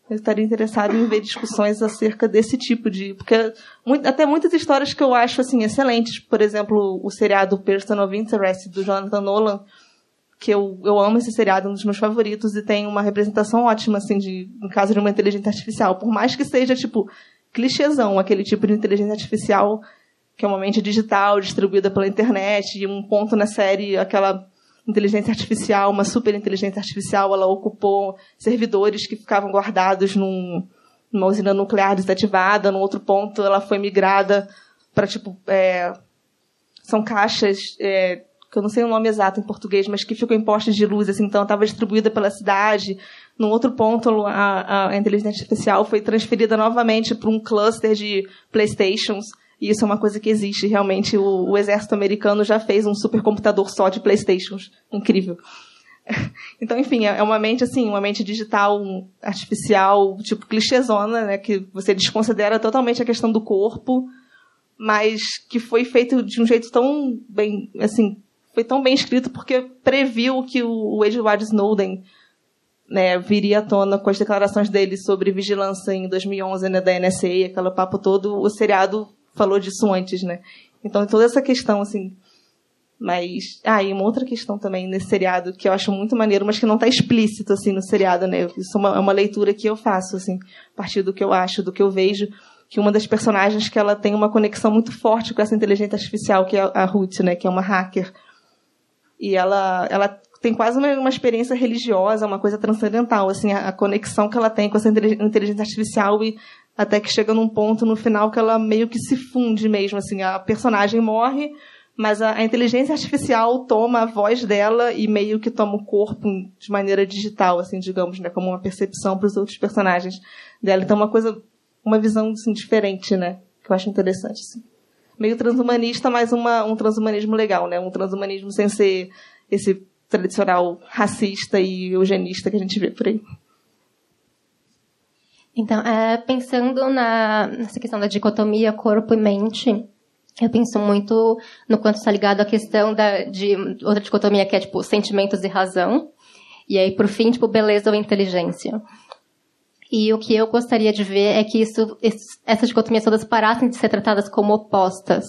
eu estaria interessado em ver discussões acerca desse tipo de. Porque muito, até muitas histórias que eu acho assim, excelentes, por exemplo, o seriado Person of Interest do Jonathan Nolan, que eu, eu amo esse seriado, um dos meus favoritos, e tem uma representação ótima, assim, de, no caso de uma inteligência artificial. Por mais que seja, tipo, clichêzão, aquele tipo de inteligência artificial que é uma mente digital distribuída pela internet, e um ponto na série, aquela inteligência artificial, uma super inteligência artificial, ela ocupou servidores que ficavam guardados num, numa usina nuclear desativada, num outro ponto ela foi migrada para tipo é, são caixas é, que eu não sei o nome exato em português, mas que ficam em postes de luz, assim, então estava distribuída pela cidade. Num outro ponto, a, a inteligência artificial foi transferida novamente para um cluster de Playstations. E isso é uma coisa que existe realmente. O, o exército americano já fez um supercomputador só de Playstations. Incrível. (laughs) Então, enfim, é, é uma mente assim, uma mente digital, artificial, tipo clichêzona, né, que você desconsidera totalmente a questão do corpo, mas que foi feito de um jeito tão bem, assim, foi tão bem escrito porque previu que o, Edward Snowden né, viria à tona com as declarações dele sobre vigilância em 2011, né, da NSA, aquele papo todo, o seriado falou disso antes, né? Então, toda essa questão, assim. Mas. Ah, e uma outra questão também nesse seriado que eu acho muito maneiro, mas que não está explícito, assim, no seriado, né? Isso é uma, é uma leitura que eu faço, assim, a partir do que eu acho, do que eu vejo que uma das personagens que ela tem uma conexão muito forte com essa inteligência artificial, que é a Ruth, né, que é uma hacker. E ela, ela tem quase uma, uma experiência religiosa, uma coisa transcendental, assim, a, a, conexão que ela tem com essa inteligência artificial e até que chega num ponto no final que ela meio que se funde mesmo, assim, a personagem morre, mas a, a inteligência artificial toma a voz dela e meio que toma o corpo de maneira digital, assim, digamos, né, como uma percepção para os outros personagens dela. Então, uma coisa, uma visão assim, diferente, né, que eu acho interessante, assim. Meio transhumanista, mas uma, um transhumanismo legal, né, um transhumanismo sem ser esse tradicional racista e eugenista que a gente vê por aí. Então, é, pensando na, nessa questão da dicotomia corpo e mente, eu penso muito no quanto está ligado à questão da, de outra dicotomia que é, tipo, sentimentos e razão. E aí, por fim, tipo, beleza ou inteligência. E o que eu gostaria de ver é que isso, essas dicotomias todas parassem de ser tratadas como opostas.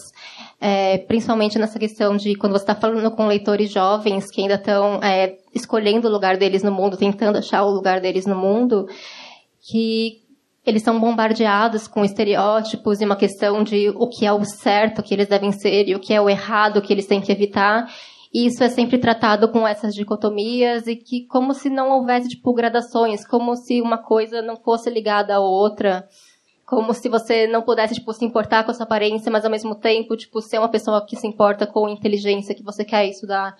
É, principalmente nessa questão de quando você está falando com leitores jovens que ainda estão é, escolhendo o lugar deles no mundo, tentando achar o lugar deles no mundo, que eles são bombardeados com estereótipos e uma questão de o que é o certo que eles devem ser e o que é o errado que eles têm que evitar. E isso é sempre tratado com essas dicotomias e que como se não houvesse tipo gradações, como se uma coisa não fosse ligada à outra, como se você não pudesse tipo se importar com a sua aparência, mas ao mesmo tempo tipo ser uma pessoa que se importa com inteligência que você quer estudar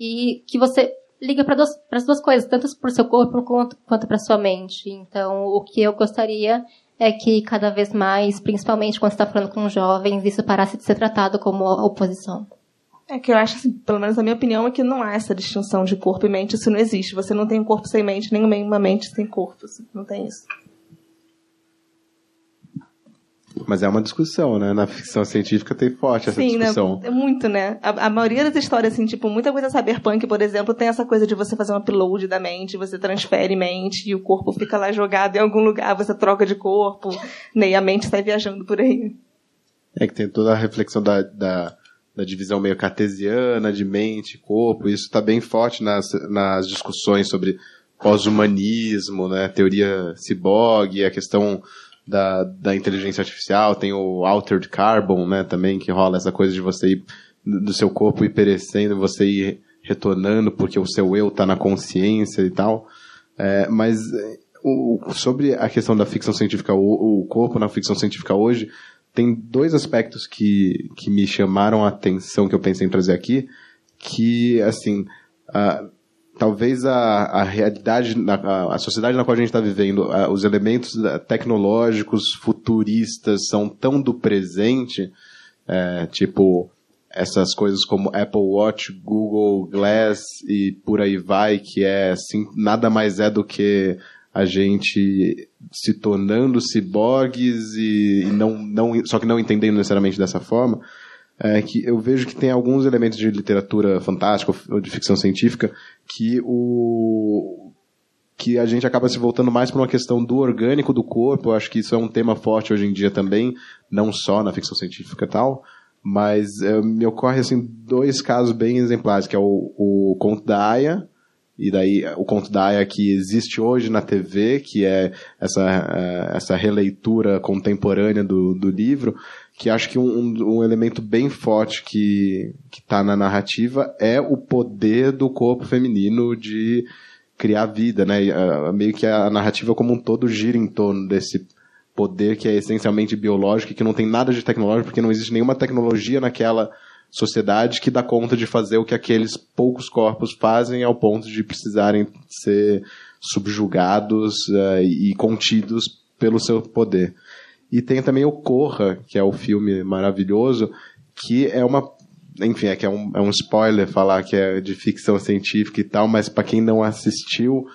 e que você liga para as duas coisas, tanto para o seu corpo quanto, quanto para sua mente. Então, o que eu gostaria é que cada vez mais, principalmente quando está falando com jovens, isso parasse de ser tratado como oposição. É que eu acho, assim, pelo menos a minha opinião, é que não há essa distinção de corpo e mente, isso não existe. Você não tem um corpo sem mente, nem uma mente sem corpo. Assim, não tem isso. Mas é uma discussão, né? Na ficção científica tem forte essa Sim, discussão. Né? É muito, né? A, a, maioria das histórias, assim, tipo, muita coisa cyberpunk, por exemplo, tem essa coisa de você fazer um upload da mente, você transfere mente e o corpo fica lá jogado em algum lugar, você troca de corpo, né? E a mente sai viajando por aí. É que tem toda a reflexão da, da, da divisão meio cartesiana de mente, corpo, isso está bem forte nas, nas discussões sobre pós-humanismo, né? Teoria ciborgue, a questão da, da inteligência artificial, tem o Altered Carbon, né, também, que rola essa coisa de você ir, do seu corpo ir perecendo, você ir retornando porque o seu eu está na consciência e tal. É, mas o, sobre a questão da ficção científica, o, o, corpo na ficção científica hoje, tem dois aspectos que, que me chamaram a atenção, que eu pensei em trazer aqui, que, assim, uh, talvez a, a realidade, a, a sociedade na qual a gente está vivendo, a, os elementos tecnológicos futuristas são tão do presente, é, tipo essas coisas como Apple Watch, Google Glass e por aí vai, que é assim, nada mais é do que a gente se tornando ciborgues e, e não, não, só que não entendendo necessariamente dessa forma, é que eu vejo que tem alguns elementos de literatura fantástica ou de ficção científica que o que a gente acaba se voltando mais para uma questão do orgânico do corpo. Eu acho que isso é um tema forte hoje em dia também, não só na ficção científica e tal, mas é, me ocorre assim dois casos bem exemplares, que é o, o conto da Aya, e daí o conto da Aya que existe hoje na TV, que é essa, é, essa releitura contemporânea do, do livro, que acho que um, um elemento bem forte que está na narrativa é o poder do corpo feminino de criar vida, né? Meio que a narrativa como um todo gira em torno desse poder que é essencialmente biológico e que não tem nada de tecnológico, porque não existe nenhuma tecnologia naquela sociedade que dá conta de fazer o que aqueles poucos corpos fazem ao ponto de precisarem ser subjugados uh, e contidos pelo seu poder. E tem também o Corra, que é o filme maravilhoso, que é uma enfim, é que é um, é um spoiler falar que é de ficção científica e tal, mas para quem não assistiu,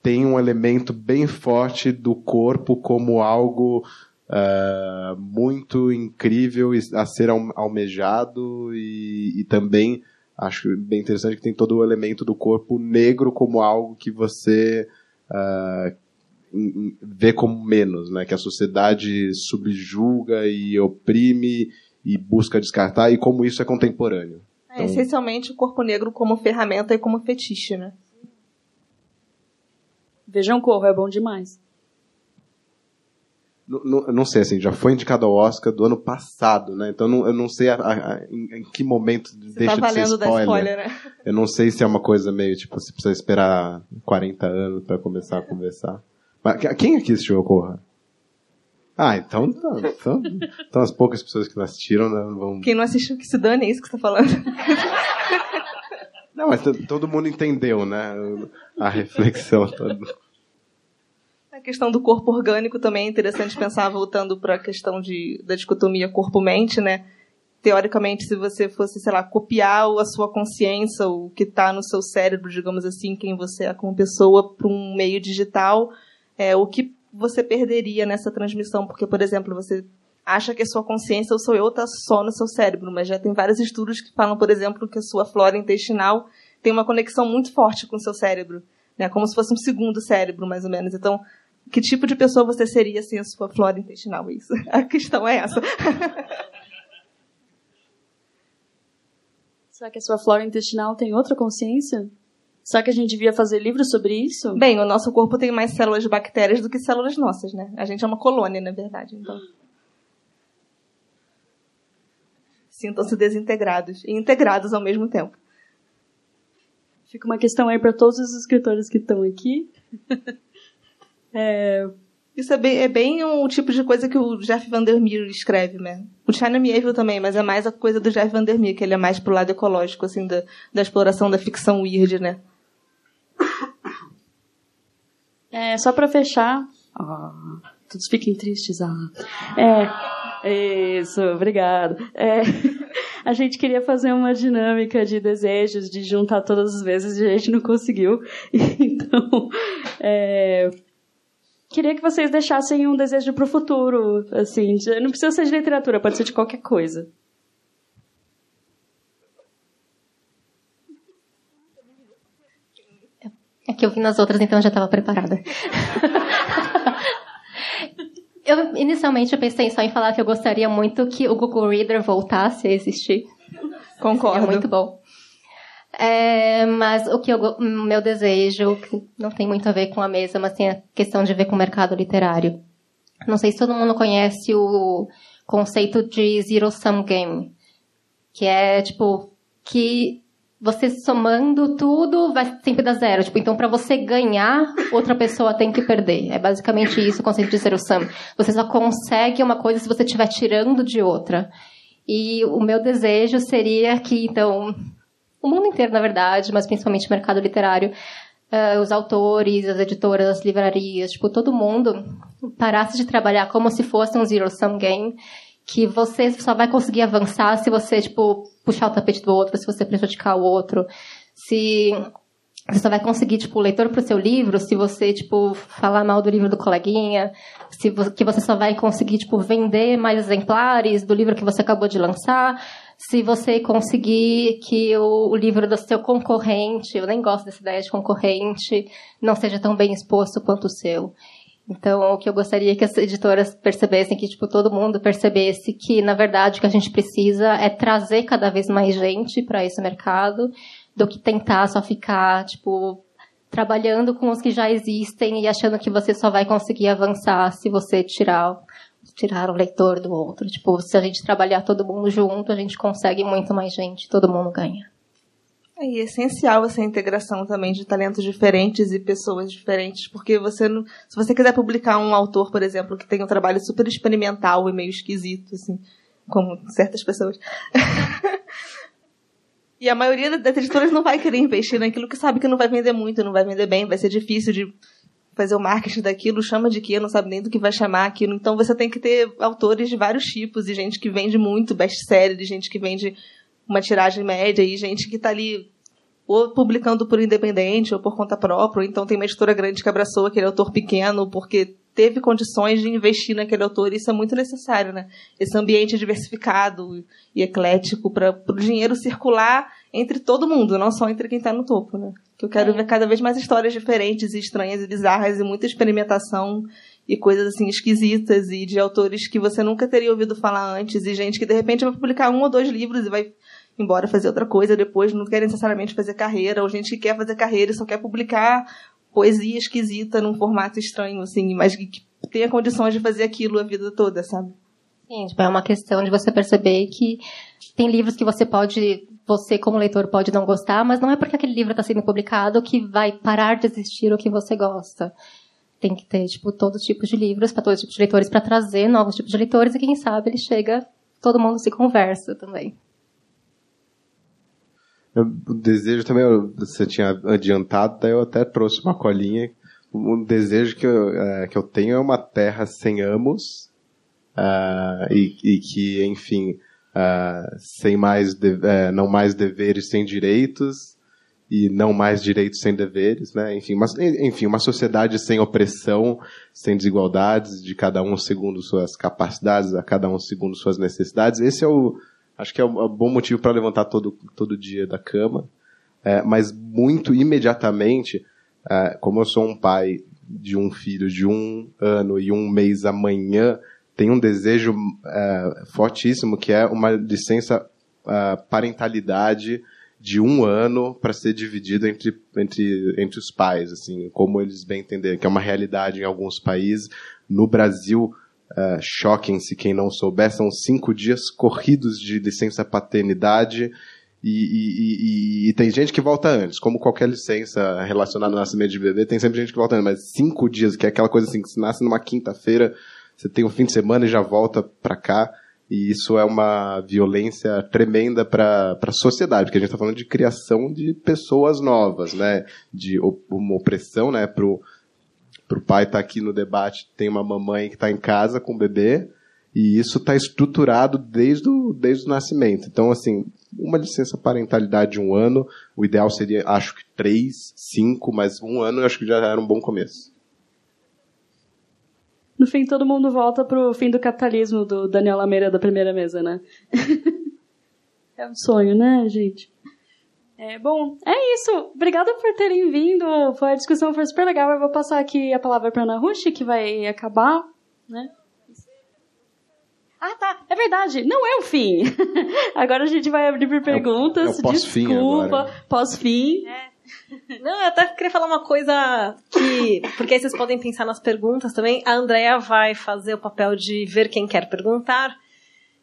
tem um elemento bem forte do corpo como algo uh, muito incrível a ser almejado e, e, também acho bem interessante que tem todo o elemento do corpo negro como algo que você uh, vê como menos, né? Que a sociedade subjuga e oprime e busca descartar e como isso é contemporâneo. É, então, essencialmente o corpo negro como ferramenta e como fetiche, né? Vejam Corro, é bom demais. Não, não, sei, assim, já foi indicado ao Oscar do ano passado, né? Então não, eu não sei a, a, em, em, que momento Você deixa tá de ser spoiler. spoiler né? Eu não sei se é uma coisa meio, tipo, você precisa esperar 40 anos para começar a conversar. Mas quem aqui assistiu Corra? Ah, então, então, então, então as poucas pessoas que não assistiram né, vão... Quem não assistiu que se dane, é isso que você tá falando. Não, mas todo mundo entendeu, né? A reflexão toda. A questão do corpo orgânico também é interessante pensar, voltando para a questão de, da dicotomia corpo-mente, né? Teoricamente, se você fosse, sei lá, copiar a sua consciência, o que está no seu cérebro, digamos assim, quem você é como pessoa, para um meio digital, é, o que você perderia nessa transmissão? Porque, por exemplo, você acha que a sua consciência, o seu eu, está só no seu cérebro, mas já tem vários estudos que falam, por exemplo, que a sua flora intestinal tem uma conexão muito forte com o seu cérebro, né? Como se fosse um segundo cérebro, mais ou menos. Então, que tipo de pessoa você seria sem a sua flora intestinal? Isso. (laughs) A questão é essa. (laughs) Será que a sua flora intestinal tem outra consciência? Será que a gente devia fazer livros sobre isso? Bem, o nosso corpo tem mais células de bactérias do que células nossas, né? A gente é uma colônia, na verdade. Então. sintam-se desintegrados e integrados ao mesmo tempo. Fica uma questão aí para todos os escritores que estão aqui. (laughs) é... Isso é bem, é bem tipo de coisa que o Jeff Vandermeer escreve, né? O China Mieville também, mas é mais a coisa do Jeff Vandermeer, que ele é mais pro lado ecológico, assim, da, da exploração da ficção weird, né? É, só para fechar, oh, todos fiquem tristes. Ah. É, isso, obrigado. É, (laughs) a gente queria fazer uma dinâmica de desejos, de juntar todas as vezes e a gente não conseguiu. (laughs) Então, é, queria que vocês deixassem um desejo para o futuro. Assim, de, não precisa ser de literatura, pode ser de qualquer coisa. É que eu vi nas outras, então já estava preparada. (laughs) Eu, inicialmente, eu pensei só em falar que eu gostaria muito que o Google Reader voltasse a existir. Concordo. É muito bom. É, mas o que eu, meu desejo, que não tem muito a ver com a mesa, mas tem a questão de ver com o mercado literário. Não sei se todo mundo conhece o conceito de zero sum game, que é tipo que você somando tudo vai sempre dar zero. Tipo, então para você ganhar, outra pessoa tem que perder. É basicamente isso o conceito de zero sum. Você só consegue uma coisa se você estiver tirando de outra. E o meu desejo seria que, então, o mundo inteiro, na verdade, mas principalmente o mercado literário, uh, os autores, as editoras, as livrarias, tipo, todo mundo parasse de trabalhar como se fosse um zero-sum game, que você só vai conseguir avançar se você, tipo, puxar o tapete do outro, se você prejudicar o outro, se você só vai conseguir, tipo, leitor para o seu livro se você, tipo, falar mal do livro do coleguinha, se que você só vai conseguir, tipo, vender mais exemplares do livro que você acabou de lançar, se você conseguir que o, o, livro do seu concorrente, eu nem gosto dessa ideia de concorrente, não seja tão bem exposto quanto o seu. Então, o que eu gostaria que as editoras percebessem, que tipo todo mundo percebesse que, na verdade, o que a gente precisa é trazer cada vez mais gente para esse mercado, do que tentar só ficar, tipo, trabalhando com os que já existem e achando que você só vai conseguir avançar se você tirar tirar o leitor do outro. Tipo, se a gente trabalhar todo mundo junto, a gente consegue muito mais gente, todo mundo ganha. É, e é essencial essa integração também de talentos diferentes e pessoas diferentes, porque você não, se você quiser publicar um autor, por exemplo, que tem um trabalho super experimental e meio esquisito, assim, como certas pessoas. (laughs) e a maioria das editoras não vai querer investir naquilo que sabe que não vai vender muito, não vai vender bem, vai ser difícil de fazer o marketing daquilo, chama de quê, não sabe nem do que vai chamar aquilo. Então você tem que ter autores de vários tipos, e gente que vende muito best-seller, gente que vende uma tiragem média, e gente que está ali ou publicando por independente ou por conta própria, ou então tem uma editora grande que abraçou aquele autor pequeno porque teve condições de investir naquele autor, e isso é muito necessário, né? Esse ambiente diversificado e eclético para o dinheiro circular entre todo mundo, não só entre quem está no topo, né? Que eu quero é. ver cada vez mais histórias diferentes e estranhas e bizarras e muita experimentação e coisas assim esquisitas e de autores que você nunca teria ouvido falar antes e gente que de repente vai publicar um ou dois livros e vai embora fazer outra coisa depois, não quer necessariamente fazer carreira, ou gente que quer fazer carreira e só quer publicar poesia esquisita num formato estranho, assim, mas que tenha condições de fazer aquilo a vida toda, sabe? Sim, tipo, é uma questão de você perceber que tem livros que você pode você, como leitor, pode não gostar, mas não é porque aquele livro está sendo publicado que vai parar de existir o que você gosta. Tem que ter, tipo, todos os tipos de livros para todos os tipos de leitores para trazer novos tipos de leitores e quem sabe ele chega, todo mundo se conversa também. O desejo também, você tinha adiantado, daí eu até trouxe uma colinha. Um desejo que eu, é, que eu tenho é uma terra sem amos, uh, e, e, que, enfim, uh, sem mais de, uh, não mais deveres sem direitos e não mais direitos sem deveres, né? Enfim, mas, enfim, uma sociedade sem opressão, sem desigualdades, de cada um segundo suas capacidades, a cada um segundo suas necessidades. Esse é o, acho que é um bom motivo para levantar todo todo dia da cama. É, mas muito imediatamente, é, como eu sou um pai de um filho de um ano e um mês amanhã, tem um desejo uh, fortíssimo que é uma licença uh, parentalidade de um ano para ser dividido entre, entre, entre os pais, assim, como eles bem entenderem, que é uma realidade em alguns países. No Brasil, uh, choquem-se quem não souber, são cinco dias corridos de licença paternidade e, e, e, e, tem gente que volta antes, como qualquer licença relacionada ao nascimento de bebê, tem sempre gente que volta antes, mas cinco dias, que é aquela coisa assim, que se nasce numa quinta-feira, você tem um fim de semana e já volta para cá. E isso é uma violência tremenda para a sociedade, porque a gente está falando de criação de pessoas novas, né? De uma opressão, né? Pro, pro pai estar tá aqui no debate, tem uma mamãe que está em casa com o bebê, e isso está estruturado desde o, desde o nascimento. Então, assim, uma licença parentalidade de um ano, o ideal seria, acho que três, cinco, mas um ano eu acho que já era um bom começo. No fim, todo mundo volta pro fim do capitalismo do Daniel Lameira da primeira mesa, né? (laughs) é um sonho, né, gente? É, bom, é isso. Obrigada por terem vindo. A discussão foi super legal. Eu vou passar aqui a palavra para Ana Rush, que vai acabar, né? Ah, tá. É verdade. Não é o fim. (laughs) agora a gente vai abrir para perguntas. É o, é o pós-fim Desculpa. Pós-fim. É. Não, eu até queria falar uma coisa que. Porque aí vocês podem pensar nas perguntas também. A Andrea vai fazer o papel de ver quem quer perguntar.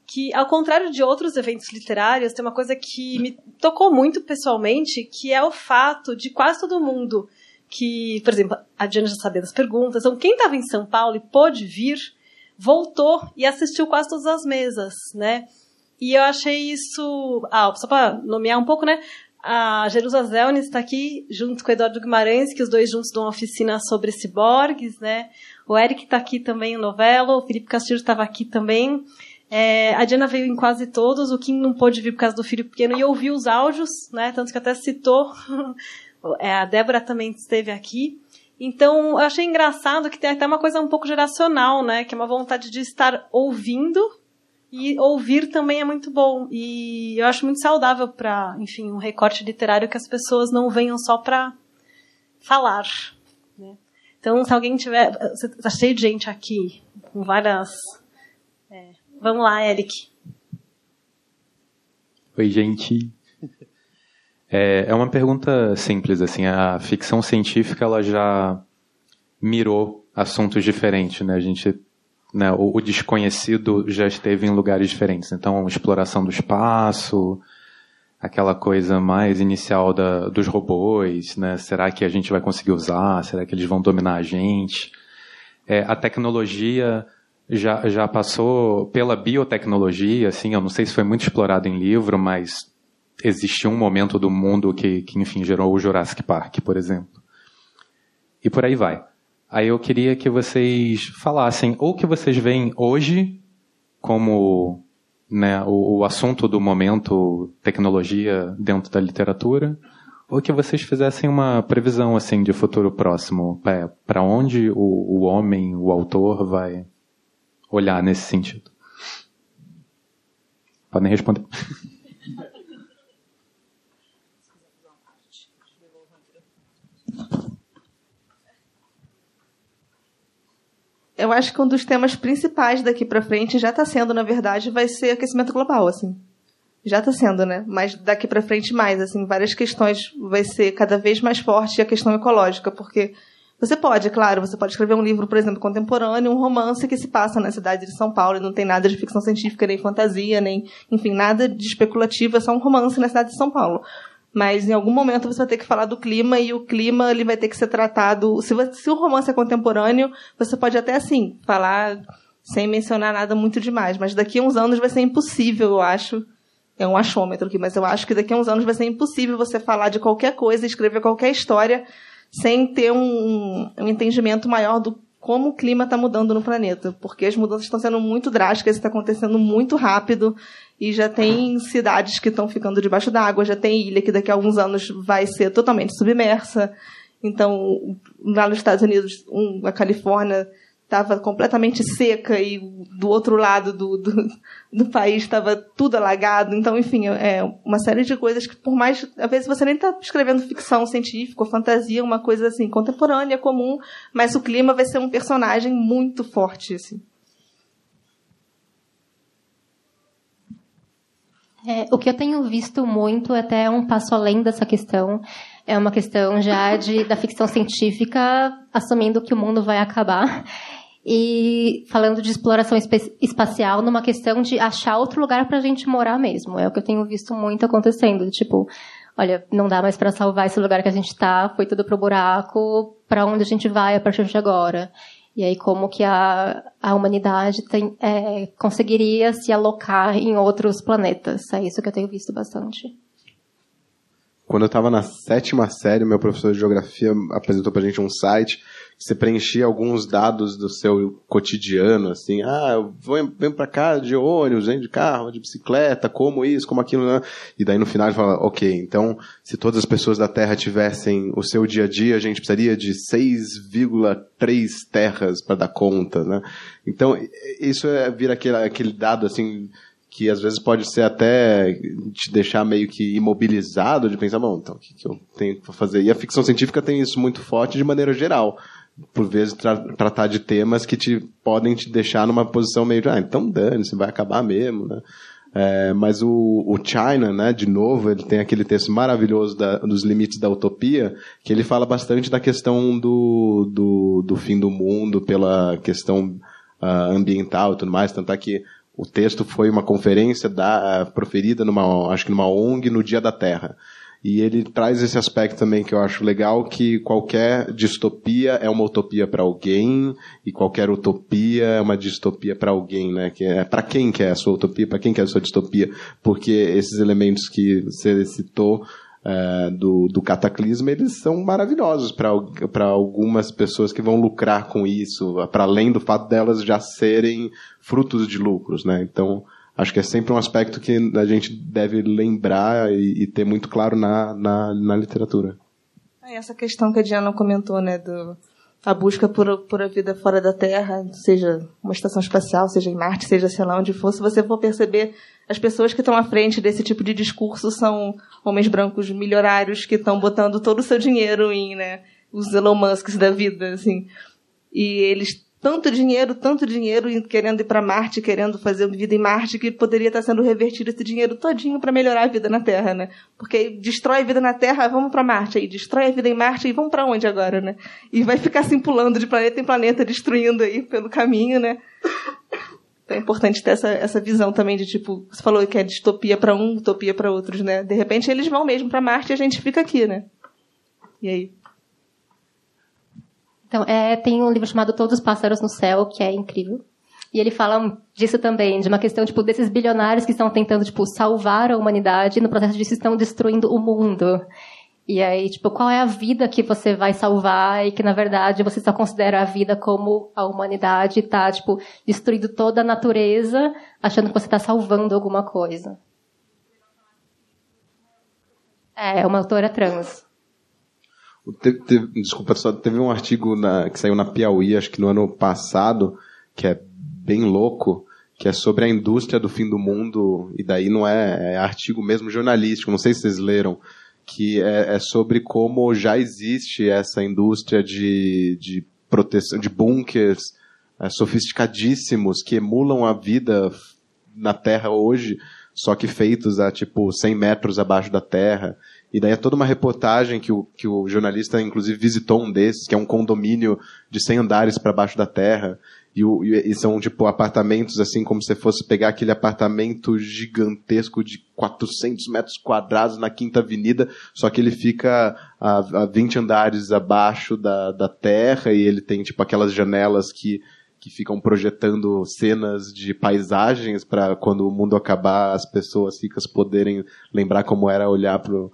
Que, ao contrário de outros eventos literários, tem uma coisa que me tocou muito pessoalmente, que é o fato de quase todo mundo que, por exemplo, a Diana já sabia das perguntas, então quem estava em São Paulo e pôde vir, voltou e assistiu quase todas as mesas, né? E eu achei isso, ah, só para nomear um pouco, né? A Jerusa está aqui junto com o Eduardo Guimarães, que os dois juntos dão uma oficina sobre ciborgues, né? O Eric está aqui também, o Novelo, o Felipe Castilho estava aqui também. É, a Diana veio em quase todos, o Kim não pôde vir por causa do filho pequeno e ouviu os áudios, né? Tanto que até citou. (laughs) é, a Débora também esteve aqui. Então, eu achei engraçado que tem até uma coisa um pouco geracional, né? Que é uma vontade de estar ouvindo e ouvir também é muito bom. E eu acho muito saudável para, enfim, um recorte literário que as pessoas não venham só para falar. Né? Então, se alguém tiver. Está cheio de gente aqui, com várias. É, vamos lá, Eric. Oi, gente. É, é uma pergunta simples, assim, a ficção científica ela já mirou assuntos diferentes, né? A gente, né, o, o desconhecido já esteve em lugares diferentes. Então, exploração do espaço, aquela coisa mais inicial da, dos robôs, né? Será que a gente vai conseguir usar? Será que eles vão dominar a gente? É, a tecnologia já, já passou pela biotecnologia, assim, eu não sei se foi muito explorado em livro, mas existiu um momento do mundo que, que, enfim, gerou o Jurassic Park, por exemplo. E por aí vai. Aí eu queria que vocês falassem, ou que vocês veem hoje como né, o, o assunto do momento tecnologia dentro da literatura, ou que vocês fizessem uma previsão assim de futuro próximo, para onde o, o homem, o autor, vai olhar nesse sentido. Podem responder. (laughs) Eu acho que um dos temas principais daqui para frente já está sendo, na verdade, vai ser aquecimento global, assim. Já está sendo, né? Mas daqui para frente mais, assim, várias questões vai ser cada vez mais forte a questão ecológica, porque você pode, claro, você pode escrever um livro, por exemplo, contemporâneo, um romance que se passa na cidade de São Paulo e não tem nada de ficção científica, nem fantasia, nem, enfim, nada de especulativo, é só um romance na cidade de São Paulo mas em algum momento você vai ter que falar do clima e o clima ele vai ter que ser tratado. Se, você, se o romance é contemporâneo, você pode até assim falar sem mencionar nada muito demais, mas daqui a uns anos vai ser impossível, eu acho. É um achômetro aqui, mas eu acho que daqui a uns anos vai ser impossível você falar de qualquer coisa, escrever qualquer história sem ter um, um entendimento maior do como o clima está mudando no planeta, porque as mudanças estão sendo muito drásticas, está acontecendo muito rápido e já tem cidades que estão ficando debaixo d'água, já tem ilha que daqui a alguns anos vai ser totalmente submersa. Então, lá nos Estados Unidos, um, a Califórnia estava completamente seca e do outro lado do, do, do país estava tudo alagado. Então, enfim, é uma série de coisas que, por mais. Às vezes você nem está escrevendo ficção científica ou fantasia, uma coisa assim, contemporânea, comum, mas o clima vai ser um personagem muito forte, assim. É, o que eu tenho visto muito, até um passo além dessa questão, é uma questão já de, da ficção científica assumindo que o mundo vai acabar e falando de exploração espacial numa questão de achar outro lugar para a gente morar mesmo. É o que eu tenho visto muito acontecendo. Tipo, olha, não dá mais para salvar esse lugar que a gente está, foi tudo pro buraco, para onde a gente vai a partir de agora? E aí como que a, a humanidade tem, é, conseguiria se alocar em outros planetas. É isso que eu tenho visto bastante. Quando eu estava na sétima série, meu professor de geografia apresentou para gente um site você preenchia alguns dados do seu cotidiano, assim, ah, eu venho para cá de ônibus, venho de carro, de bicicleta, como isso, como aquilo, né? e daí no final ele fala, ok, então se todas as pessoas da Terra tivessem o seu dia a dia, a gente precisaria de 6,3 terras para dar conta, né? Então isso é vira aquele, aquele dado assim que às vezes pode ser até te deixar meio que imobilizado de pensar, bom, então o que, que eu tenho que fazer? E a ficção científica tem isso muito forte de maneira geral por vezes tra tratar de temas que te podem te deixar numa posição meio de, ah, então dane-se, vai acabar mesmo, né? É, mas o, o China, né, de novo, ele tem aquele texto maravilhoso da, dos limites da utopia, que ele fala bastante da questão do, do, do fim do mundo pela questão uh, ambiental e tudo mais, tanto é que o texto foi uma conferência da, uh, proferida numa, acho que numa ONG no Dia da Terra. E ele traz esse aspecto também que eu acho legal, que qualquer distopia é uma utopia para alguém e qualquer utopia é uma distopia para alguém, né? Que é para quem quer é a sua utopia, para quem quer é a sua distopia, porque esses elementos que você citou é, do, do cataclisma, eles são maravilhosos para algumas pessoas que vão lucrar com isso, para além do fato delas já serem frutos de lucros, né? Então, acho que é sempre um aspecto que a gente deve lembrar e, e ter muito claro na, na, na literatura. É essa questão que a Diana comentou, né, do, a busca por, por a vida fora da Terra, seja uma estação espacial, seja em Marte, seja sei lá onde for, se você for perceber, as pessoas que estão à frente desse tipo de discurso são homens brancos milionários que estão botando todo o seu dinheiro em, né, os Elon Musks da vida, assim. E eles tanto dinheiro, tanto dinheiro querendo ir para Marte, querendo fazer vida em Marte, que poderia estar sendo revertido esse dinheiro todinho para melhorar a vida na Terra, né? Porque destrói a vida na Terra, vamos para Marte, aí destrói a vida em Marte e vamos para onde agora, né? E vai ficar assim pulando de planeta em planeta, destruindo aí pelo caminho, né? Então é importante ter essa, essa visão também de tipo, você falou que é distopia para um, utopia para outros, né? De repente eles vão mesmo para Marte e a gente fica aqui, né? E aí? Então, é, tem um livro chamado Todos os Pássaros no Céu, que é incrível. E ele fala disso também, de uma questão, tipo, desses bilionários que estão tentando, tipo, salvar a humanidade e no processo disso estão destruindo o mundo. E aí, tipo, qual é a vida que você vai salvar e que, na verdade, você só considera a vida como a humanidade está, tipo, destruindo toda a natureza, achando que você está salvando alguma coisa. É, uma autora trans. Desculpa, só teve um artigo na, que saiu na Piauí, acho que no ano passado, que é bem louco, que é sobre a indústria do fim do mundo, e daí não é, é artigo mesmo jornalístico, não sei se vocês leram, que é, é sobre como já existe essa indústria de, de proteção, de bunkers é, sofisticadíssimos que emulam a vida na Terra hoje, só que feitos a tipo 100 metros abaixo da Terra. E daí é toda uma reportagem que o, que o jornalista, inclusive, visitou um desses, que é um condomínio de 100 andares para baixo da terra. E, o, e, são, tipo, apartamentos, assim, como se fosse pegar aquele apartamento gigantesco de 400 metros quadrados na Quinta Avenida, só que ele fica a, a 20 andares abaixo da, da terra e ele tem, tipo, aquelas janelas que que ficam projetando cenas de paisagens para quando o mundo acabar as pessoas ricas poderem lembrar como era olhar pro,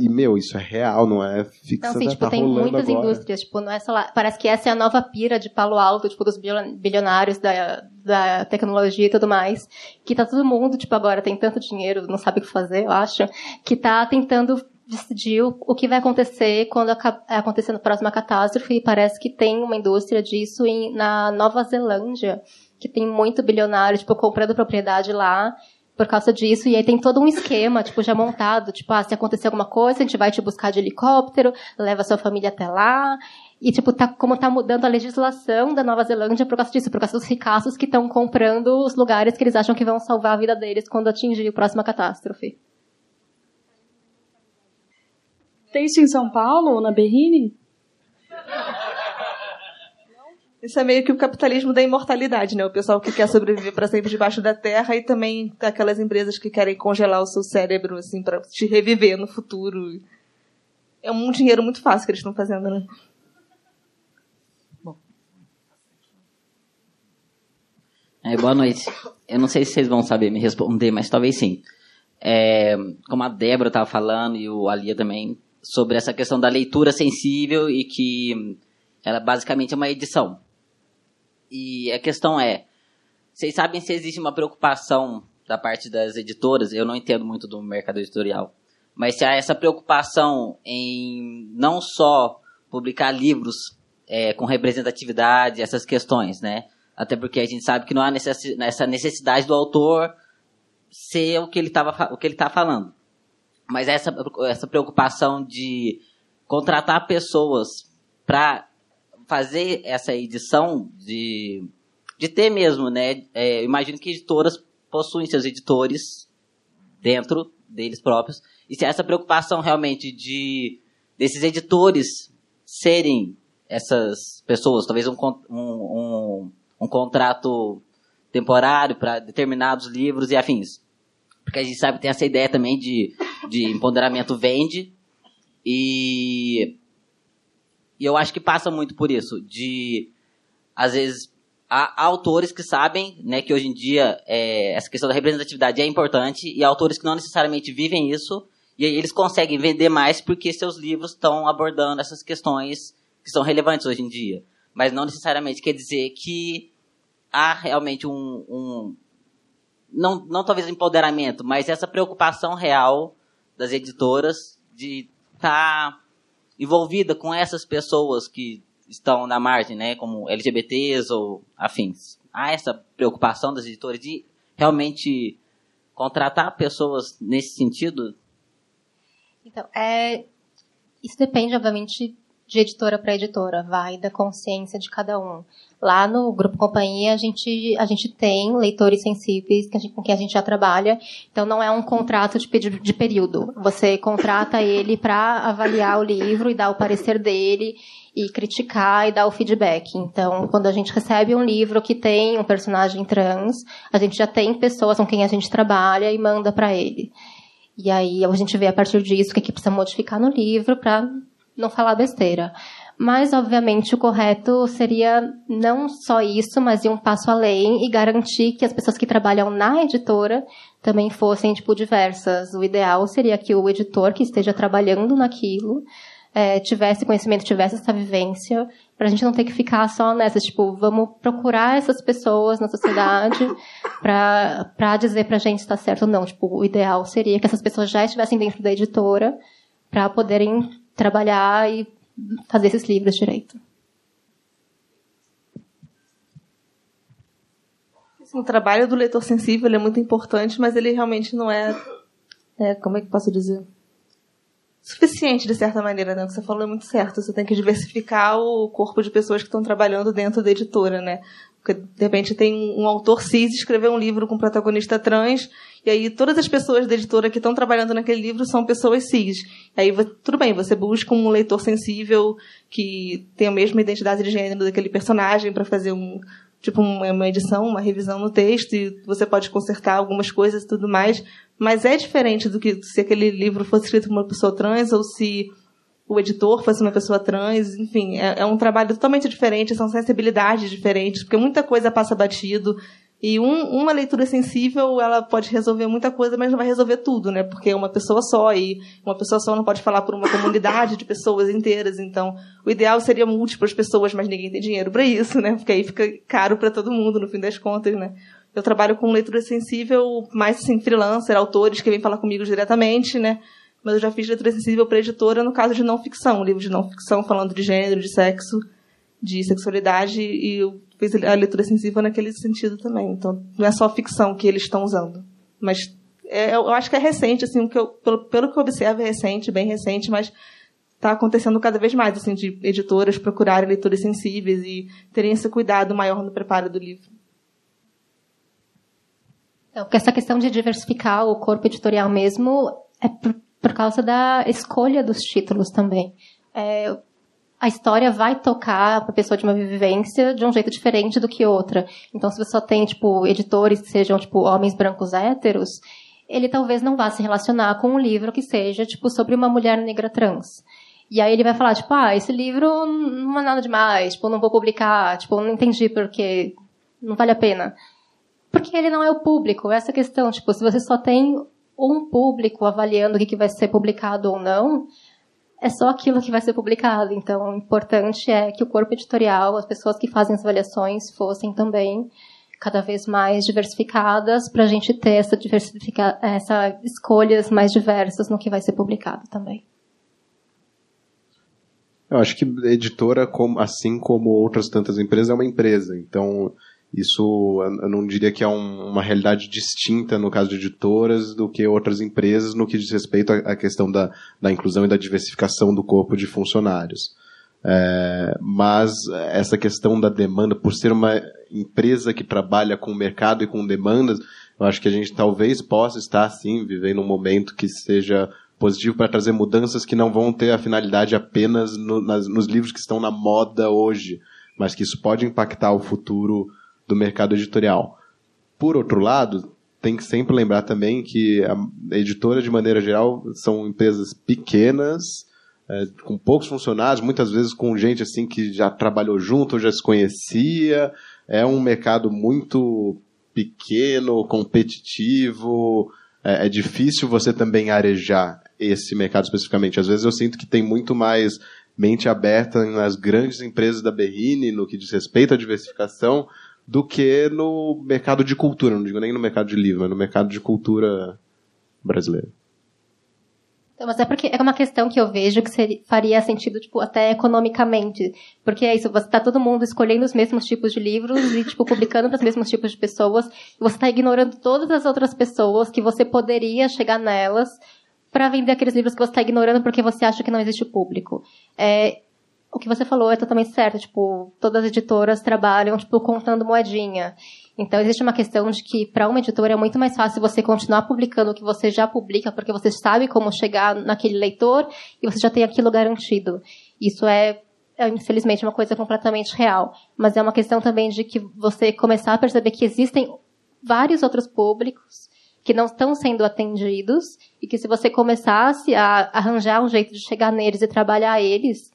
e, meu, isso é real, não é ficção. Não, sim, né? tipo, tá tem muitas agora. indústrias, tipo, não é só lá. Parece que essa é a nova pira de Palo Alto, tipo, dos bilionários da, da tecnologia e tudo mais. Que tá todo mundo, tipo, agora tem tanto dinheiro, não sabe o que fazer, eu acho, que tá tentando decidir o que vai acontecer quando acontecer a próxima catástrofe. E parece que tem uma indústria disso em, na Nova Zelândia, que tem muito bilionário, tipo, comprando propriedade lá por causa disso. E aí tem todo um esquema, tipo, já montado. Tipo, ah, se acontecer alguma coisa, a gente vai te buscar de helicóptero, leva sua família até lá. E, tipo, tá, como tá mudando a legislação da Nova Zelândia por causa disso, por causa dos ricaços que estão comprando os lugares que eles acham que vão salvar a vida deles quando atingir a próxima catástrofe. Tem isso em São Paulo, na Berrini? Isso é meio que o capitalismo da imortalidade, né? O pessoal que quer sobreviver para sempre debaixo da terra e também aquelas empresas que querem congelar o seu cérebro, assim, para te reviver no futuro. É um dinheiro muito fácil que eles estão fazendo, né? Bom. É, boa noite. Eu não sei se vocês vão saber me responder, mas talvez sim. É, como a Débora estava falando e o Alia também, sobre essa questão da leitura sensível e que ela basicamente é uma edição. E a questão é, vocês sabem se existe uma preocupação da parte das editoras? Eu não entendo muito do mercado editorial, mas se há essa preocupação em não só publicar livros é, com representatividade, essas questões, né? Até porque a gente sabe que não há necessidade, essa necessidade do autor ser o que ele estava o que ele está falando. Mas essa essa preocupação de contratar pessoas para fazer essa edição de, de ter mesmo, né? É, imagino que editoras possuem seus editores dentro deles próprios. E se essa preocupação realmente de desses editores serem essas pessoas, talvez um, um, um, um contrato temporário para determinados livros e afins. Porque a gente sabe que tem essa ideia também de, de empoderamento vende e e eu acho que passa muito por isso, de às vezes há, autores que sabem, né, que hoje em dia é, essa questão da representatividade é importante e há autores que não necessariamente vivem isso e aí eles conseguem vender mais porque seus livros estão abordando essas questões que são relevantes hoje em dia. Mas não necessariamente quer dizer que há realmente um, um não, não talvez empoderamento, mas essa preocupação real das editoras de estar tá envolvida com essas pessoas que estão na margem, né, como LGBTs ou afins. Há essa preocupação das editoras de realmente contratar pessoas nesse sentido? Então, é, isso depende, obviamente, de editora para editora, vai da consciência de cada um. Lá no Grupo Companhia, a gente, a gente tem leitores sensíveis que gente, com quem a gente já trabalha, então não é um contrato de, de período. Você contrata ele para avaliar o livro e dar o parecer dele e criticar e dar o feedback. Então, quando a gente recebe um livro que tem um personagem trans, a gente já tem pessoas com quem a gente trabalha e manda para ele. E aí a gente vê a partir disso o que, é que precisa modificar no livro para não falar besteira. Mas, obviamente, o correto seria não só isso, mas ir um passo além e garantir que as pessoas que trabalham na editora também fossem, tipo, diversas. O ideal seria que o editor que esteja trabalhando naquilo é, tivesse conhecimento, tivesse essa vivência, para a gente não ter que ficar só nessa, tipo, vamos procurar essas pessoas na sociedade (laughs) para dizer para a gente se está certo ou não. Tipo, o ideal seria que essas pessoas já estivessem dentro da editora para poderem trabalhar e fazer esses livros direito. o trabalho do leitor sensível é muito importante, mas ele realmente não é, é como é que posso dizer? suficiente, de certa maneira, né? O que você falou é muito certo. Você tem que diversificar o corpo de pessoas que estão trabalhando dentro da editora, né? Porque, de repente, tem um autor cis escrever um livro com protagonista trans, e aí todas as pessoas da editora que estão trabalhando naquele livro são pessoas cis. E aí, tudo bem, você busca um leitor sensível que tem a mesma identidade de gênero daquele personagem para fazer um, tipo uma edição, uma revisão no texto e você pode consertar algumas coisas e tudo mais, mas é diferente do que se aquele livro fosse escrito por uma pessoa trans ou se o editor fosse uma pessoa trans, enfim, é, é um trabalho totalmente diferente, são sensibilidades diferentes, porque muita coisa passa batido, e um, uma leitura sensível, ela pode resolver muita coisa, mas não vai resolver tudo, né? Porque é uma pessoa só, e uma pessoa só não pode falar por uma comunidade de pessoas inteiras. Então, o ideal seria múltiplas pessoas, mas ninguém tem dinheiro para isso, né? Porque aí fica caro para todo mundo, no fim das contas, né? Eu trabalho com leitura sensível, mais assim, freelancer, autores que vêm falar comigo diretamente, né? Mas eu já fiz leitura sensível para editora no caso de não ficção, livro de não ficção falando de gênero, de sexo, de sexualidade, e eu fez a leitura sensível naquele sentido também. Então, não é só ficção que eles estão usando. Mas é, eu acho que é recente, assim, que eu, pelo, pelo que eu observo é recente, bem recente, mas está acontecendo cada vez mais, assim, de editoras procurarem leitores sensíveis e terem esse cuidado maior no preparo do livro. Então, porque essa questão de diversificar o corpo editorial mesmo é por, por causa da escolha dos títulos também. É, a história vai tocar a pessoa de uma vivência de um jeito diferente do que outra. Então, se você só tem, tipo, editores que sejam, tipo, homens brancos héteros, ele talvez não vá se relacionar com um livro que seja, tipo, sobre uma mulher negra trans. E aí ele vai falar, tipo, ah, esse livro não é nada demais, tipo, não vou publicar, tipo, não entendi porque não vale a pena. Porque ele não é o público, essa questão, tipo, se você só tem um público avaliando o que vai ser publicado ou não, é só aquilo que vai ser publicado. Então, o importante é que o corpo editorial, as pessoas que fazem as avaliações, fossem também cada vez mais diversificadas para a gente ter essa essa escolhas mais diversas no que vai ser publicado também. Eu acho que editora, assim como outras tantas empresas, é uma empresa. Então, isso eu não diria que é um, uma realidade distinta no caso de editoras do que outras empresas no que diz respeito à, questão da, da inclusão e da diversificação do corpo de funcionários. É, mas essa questão da demanda, por ser uma empresa que trabalha com o mercado e com demandas, eu acho que a gente talvez possa estar, sim, vivendo um momento que seja positivo para trazer mudanças que não vão ter a finalidade apenas no, nas, nos livros que estão na moda hoje, mas que isso pode impactar o futuro do mercado editorial. Por outro lado, tem que sempre lembrar também que a editora, de maneira geral, são empresas pequenas, é, com poucos funcionários, muitas vezes com gente assim que já trabalhou junto, já se conhecia. É um mercado muito pequeno, competitivo. É, é difícil você também arejar esse mercado especificamente. Às vezes eu sinto que tem muito mais mente aberta nas grandes empresas da Berrine, no que diz respeito à diversificação, do que no mercado de cultura. Não digo nem no mercado de livro, mas no mercado de cultura brasileiro. Então, mas é porque é uma questão que eu vejo que seria, faria sentido, tipo, até economicamente. Porque é isso, você tá todo mundo escolhendo os mesmos tipos de livros e, tipo, publicando para os mesmos tipos de pessoas. E você está ignorando todas as outras pessoas que você poderia chegar nelas para vender aqueles livros que você está ignorando porque você acha que não existe público. É, o que você falou é totalmente certo. Tipo, todas as editoras trabalham, tipo, contando moedinha. Então, existe uma questão de que, para uma editora, é muito mais fácil você continuar publicando o que você já publica, porque você sabe como chegar naquele leitor e você já tem aquilo garantido. Isso é, é infelizmente, uma coisa completamente real. Mas é uma questão também de que você começar a perceber que existem vários outros públicos que não estão sendo atendidos e que se você começasse a arranjar um jeito de chegar neles e trabalhar eles,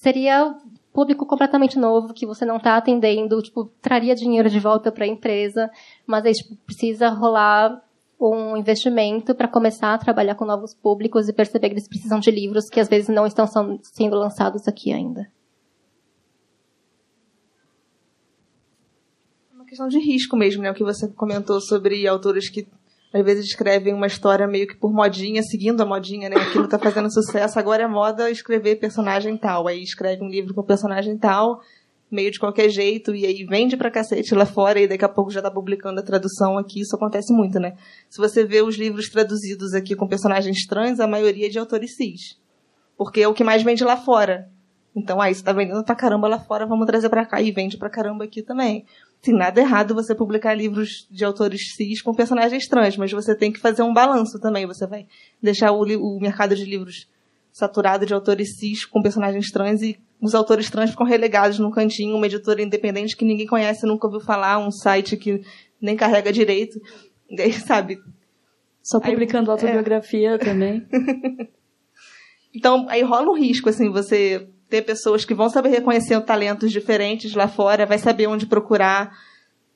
seria público completamente novo que você não está atendendo, tipo, traria dinheiro de volta para a empresa, mas aí tipo, precisa rolar um investimento para começar a trabalhar com novos públicos e perceber que eles precisam de livros que às vezes não estão sendo lançados aqui ainda. É uma questão de risco mesmo, né? O que você comentou sobre autores que às vezes escrevem uma história meio que por modinha, seguindo a modinha, né? Aquilo tá fazendo (laughs) sucesso, agora é moda escrever personagem tal. Aí escreve um livro com personagem tal, meio de qualquer jeito, e aí vende pra cacete lá fora, e daqui a pouco já tá publicando a tradução aqui. Isso acontece muito, né? Se você vê os livros traduzidos aqui com personagens trans, a maioria é de autores cis. Porque é o que mais vende lá fora. Então, aí, ah, você tá vendendo pra caramba lá fora, vamos trazer pra cá. E vende pra caramba aqui também tem nada errado você publicar livros de autores cis com personagens trans, mas você tem que fazer um balanço também. Você vai deixar o, o mercado de livros saturado de autores cis com personagens trans e os autores trans ficam relegados num cantinho, uma editora independente que ninguém conhece, nunca ouviu falar, um site que nem carrega direito. E aí, sabe? Só publicando aí, autobiografia é. também. (laughs) então, aí rola um risco, assim, você ter pessoas que vão saber reconhecer talentos diferentes lá fora, vai saber onde procurar.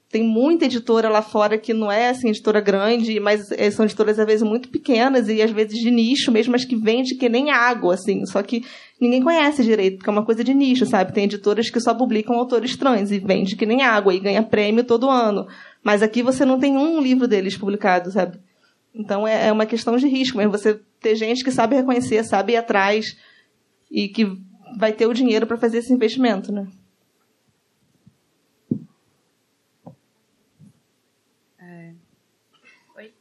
Tem muita editora lá fora que não é assim, editora grande, mas eh, são editoras às vezes muito pequenas e às vezes de nicho mesmo, mas que vende que nem água, assim. Só que ninguém conhece direito, porque é uma coisa de nicho, sabe? Tem editoras que só publicam autores trans e vende que nem água e ganha prêmio todo ano. Mas aqui você não tem um livro deles publicado, sabe? Então é, é uma questão de risco mesmo. Você ter gente que sabe reconhecer, sabe ir atrás e que vai ter o dinheiro para fazer esse investimento, né? É... Oi?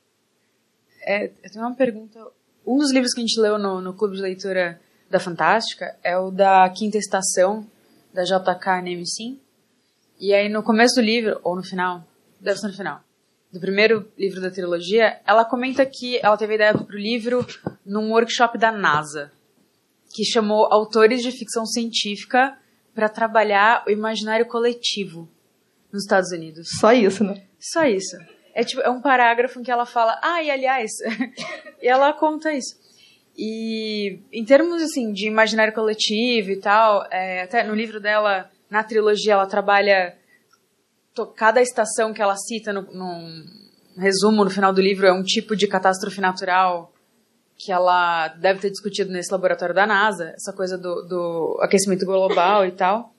É, eu tenho uma pergunta. Um dos livros que a gente leu no, no Clube de Leitura da Fantástica é o da Quinta Estação, da JK Nemesis. E aí, no começo do livro, ou no final, deve ser no final, do primeiro livro da trilogia, ela comenta que ela teve a ideia o livro num workshop da NASA que chamou autores de ficção científica para trabalhar o imaginário coletivo nos Estados Unidos. Só isso, né? Só isso. É, tipo, é um parágrafo em que ela fala, ah, e aliás, (laughs) e ela conta isso. E em termos assim de imaginário coletivo e tal, é, até no livro dela, na trilogia, ela trabalha cada estação que ela cita no, num resumo no final do livro é um tipo de catástrofe natural que ela deve ter discutido nesse laboratório da NASA, essa coisa do, do aquecimento global e tal.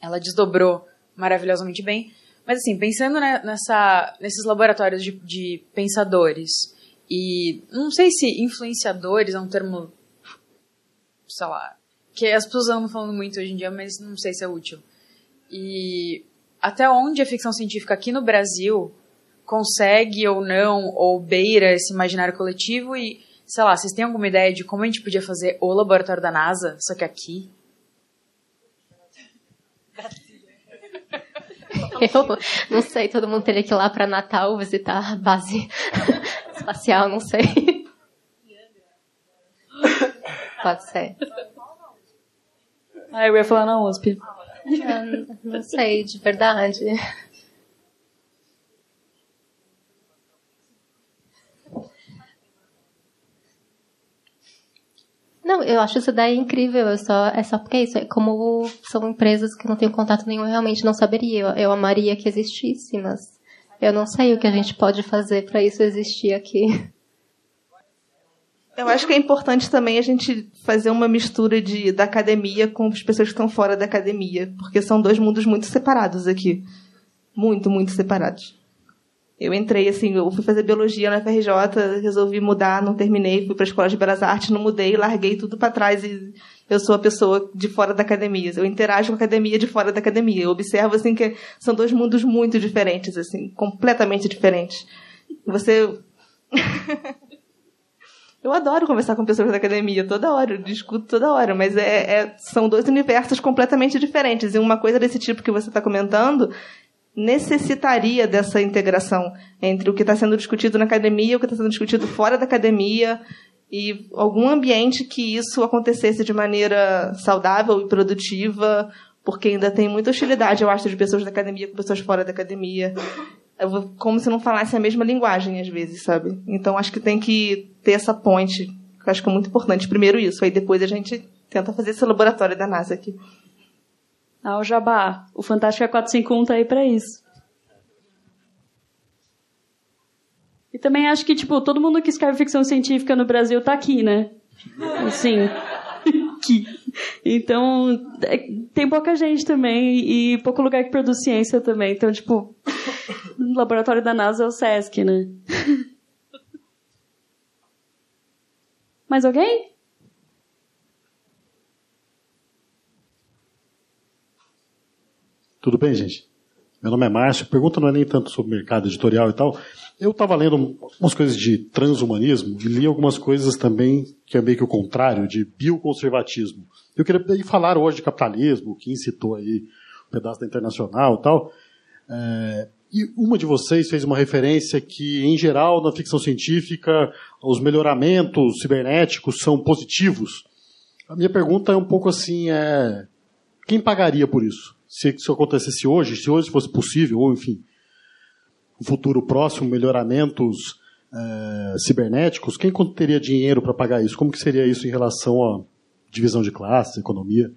Ela desdobrou maravilhosamente bem. Mas assim, pensando nessa, nesses laboratórios de, de pensadores e não sei se influenciadores é um termo, sei lá, que as pessoas andam falando muito hoje em dia, mas não sei se é útil. E até onde a ficção científica aqui no Brasil consegue ou não, ou beira esse imaginário coletivo e sei lá, vocês têm alguma ideia de como a gente podia fazer o laboratório da NASA, só que aqui? Eu não sei, todo mundo teria que ir lá para Natal visitar a base (laughs) espacial, não sei. Pode ser. Ah, eu ia falar na USP. Não, não sei, de verdade. Não, eu acho isso daí incrível. É só, é só porque é isso. É como são empresas que não tenho contato nenhum, eu realmente não saberia. Eu, eu amaria que existisse, mas eu não sei o que a gente pode fazer para isso existir aqui. Eu acho que é importante também a gente fazer uma mistura de, da academia com as pessoas que estão fora da academia, porque são dois mundos muito separados aqui. Muito, muito separados. Eu entrei assim, eu fui fazer biologia na FRJ, resolvi mudar, não terminei, fui para a escola de belas artes, não mudei, larguei tudo para trás e eu sou a pessoa de fora da academia. Eu interajo com a academia de fora da academia. Eu observo assim que são dois mundos muito diferentes, assim, completamente diferentes. Você (laughs) Eu adoro conversar com pessoas da academia, toda hora, eu discuto toda hora, mas é, é, são dois universos completamente diferentes. E uma coisa desse tipo que você está comentando necessitaria dessa integração entre o que está sendo discutido na academia e o que está sendo discutido fora da academia e algum ambiente que isso acontecesse de maneira saudável e produtiva, porque ainda tem muita hostilidade, eu acho, de pessoas da academia com pessoas fora da academia. Como se não falasse a mesma linguagem, às vezes, sabe? Então, acho que tem que ter essa ponte, eu acho que é muito importante. Primeiro isso, aí depois a gente tenta fazer esse laboratório da NASA aqui. Ah, o Jabá. O Fantástico é 451 tá aí pra isso. E também acho que, tipo, todo mundo que escreve ficção científica no Brasil tá aqui, né? Assim. (laughs) aqui. Então, é, tem pouca gente também e pouco lugar que produz ciência também. Então, tipo, o (laughs) laboratório da NASA é o SESC, né? (laughs) Mais alguém? Tudo bem, gente? Meu nome é Márcio. Pergunta não é nem tanto sobre mercado editorial e tal. Eu estava lendo umas coisas de transhumanismo e li algumas coisas também que é meio que o contrário, de bioconservatismo. Eu queria falar hoje de capitalismo, quem citou aí um pedaço da Internacional e tal. É, e uma de vocês fez uma referência que, em geral, na ficção científica, os melhoramentos cibernéticos são positivos. A minha pergunta é um pouco assim, é, quem pagaria por isso? Se isso acontecesse hoje, se hoje fosse possível, ou enfim, um futuro próximo, melhoramentos é, cibernéticos, quem teria dinheiro para pagar isso? Como que seria isso em relação à divisão de classe, economia?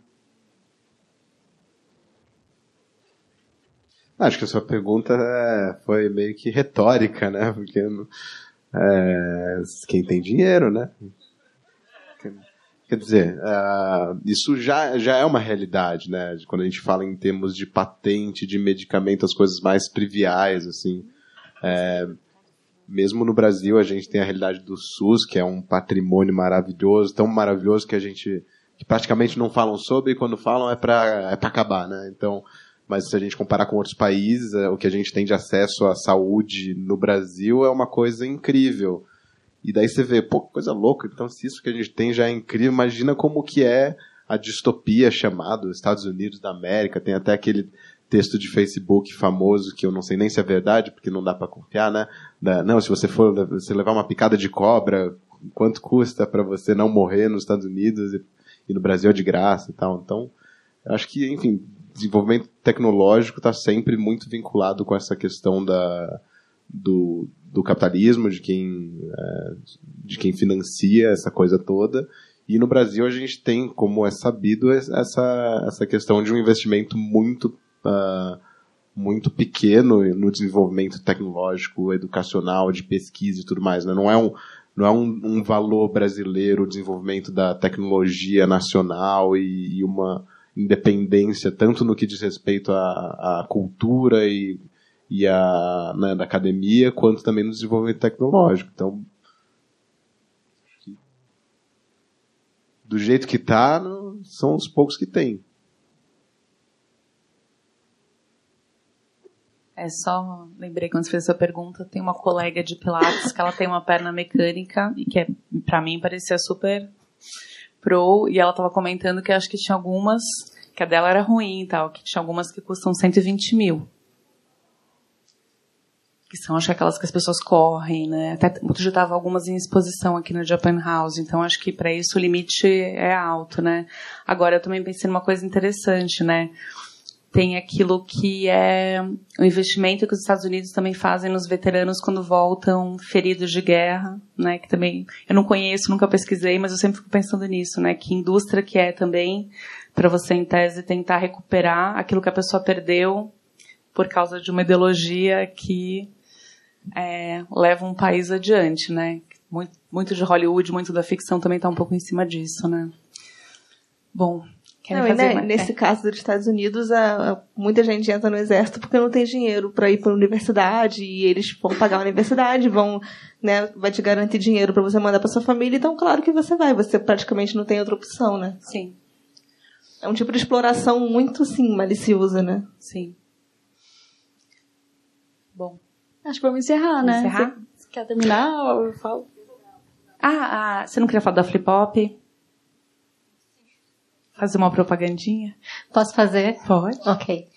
Acho que a sua pergunta é, foi meio que retórica, né? Porque é, quem tem dinheiro, né? Quer dizer, uh, isso já, já é uma realidade, né? Quando a gente fala em termos de patente, de medicamento, as coisas mais triviais, assim. É, mesmo no Brasil, a gente tem a realidade do SUS, que é um patrimônio maravilhoso, tão maravilhoso que a gente que praticamente não falam sobre e quando falam é para é acabar, né? Então, mas se a gente comparar com outros países, é, o que a gente tem de acesso à saúde no Brasil é uma coisa incrível. E daí você vê, pô, coisa louca. Então, se isso que a gente tem já é incrível, imagina como que é a distopia chamada Estados Unidos da América. Tem até aquele texto de Facebook famoso que eu não sei nem se é verdade, porque não dá para confiar, né? Não, se você for você levar uma picada de cobra, quanto custa para você não morrer nos Estados Unidos e, e, no Brasil é de graça e tal. Então, acho que, enfim, desenvolvimento tecnológico está sempre muito vinculado com essa questão da, do, do capitalismo, de quem, é, de quem financia essa coisa toda. E no Brasil a gente tem, como é sabido, essa, essa questão de um investimento muito, uh, muito pequeno no desenvolvimento tecnológico, educacional, de pesquisa e tudo mais. Né? Não é, um, não é um, um valor brasileiro o desenvolvimento da tecnologia nacional e, e uma independência, tanto no que diz respeito à, à cultura e e a né, da academia, quanto também no desenvolvimento tecnológico. Então, do jeito que está, são os poucos que tem. É só, lembrei quando você fez essa pergunta, tem uma colega de Pilates que ela tem uma perna mecânica e que é, para mim parecia super pro e ela estava comentando que acho que tinha algumas que a dela era ruim e tal, que tinha algumas que custam 120 mil que são acho que aquelas que as pessoas correm, né? Até outro dia tava algumas em exposição aqui no Japan House, então acho que para isso o limite é alto, né? Agora eu também pensei numa coisa interessante, né? Tem aquilo que é o investimento que os Estados Unidos também fazem nos veteranos quando voltam feridos de guerra, né? Que também eu não conheço, nunca pesquisei, mas eu sempre fico pensando nisso, né? Que indústria que é também para você em tese tentar recuperar aquilo que a pessoa perdeu por causa de uma ideologia que é, leva um país adiante, né? muito, muito de Hollywood, muito da ficção também está um pouco em cima disso, né? Bom, querem Não, fazer né, mais? nesse É. caso dos Estados Unidos, a, a- muita gente entra no exército porque não tem dinheiro para ir para a universidade e eles vão pagar a universidade, vão, né, vai te garantir dinheiro para você mandar para sua família, então claro que você vai, você praticamente não tem outra opção, né? Sim. É um tipo de exploração muito, sim, maliciosa, né? Sim. Bom. Acho que vamos encerrar, Vamos né? encerrar? Você, quer terminar? Eu falo. Ah, ah, você não queria falar da Flip Hop? Fazer uma propagandinha? Posso fazer? Pode. Ok.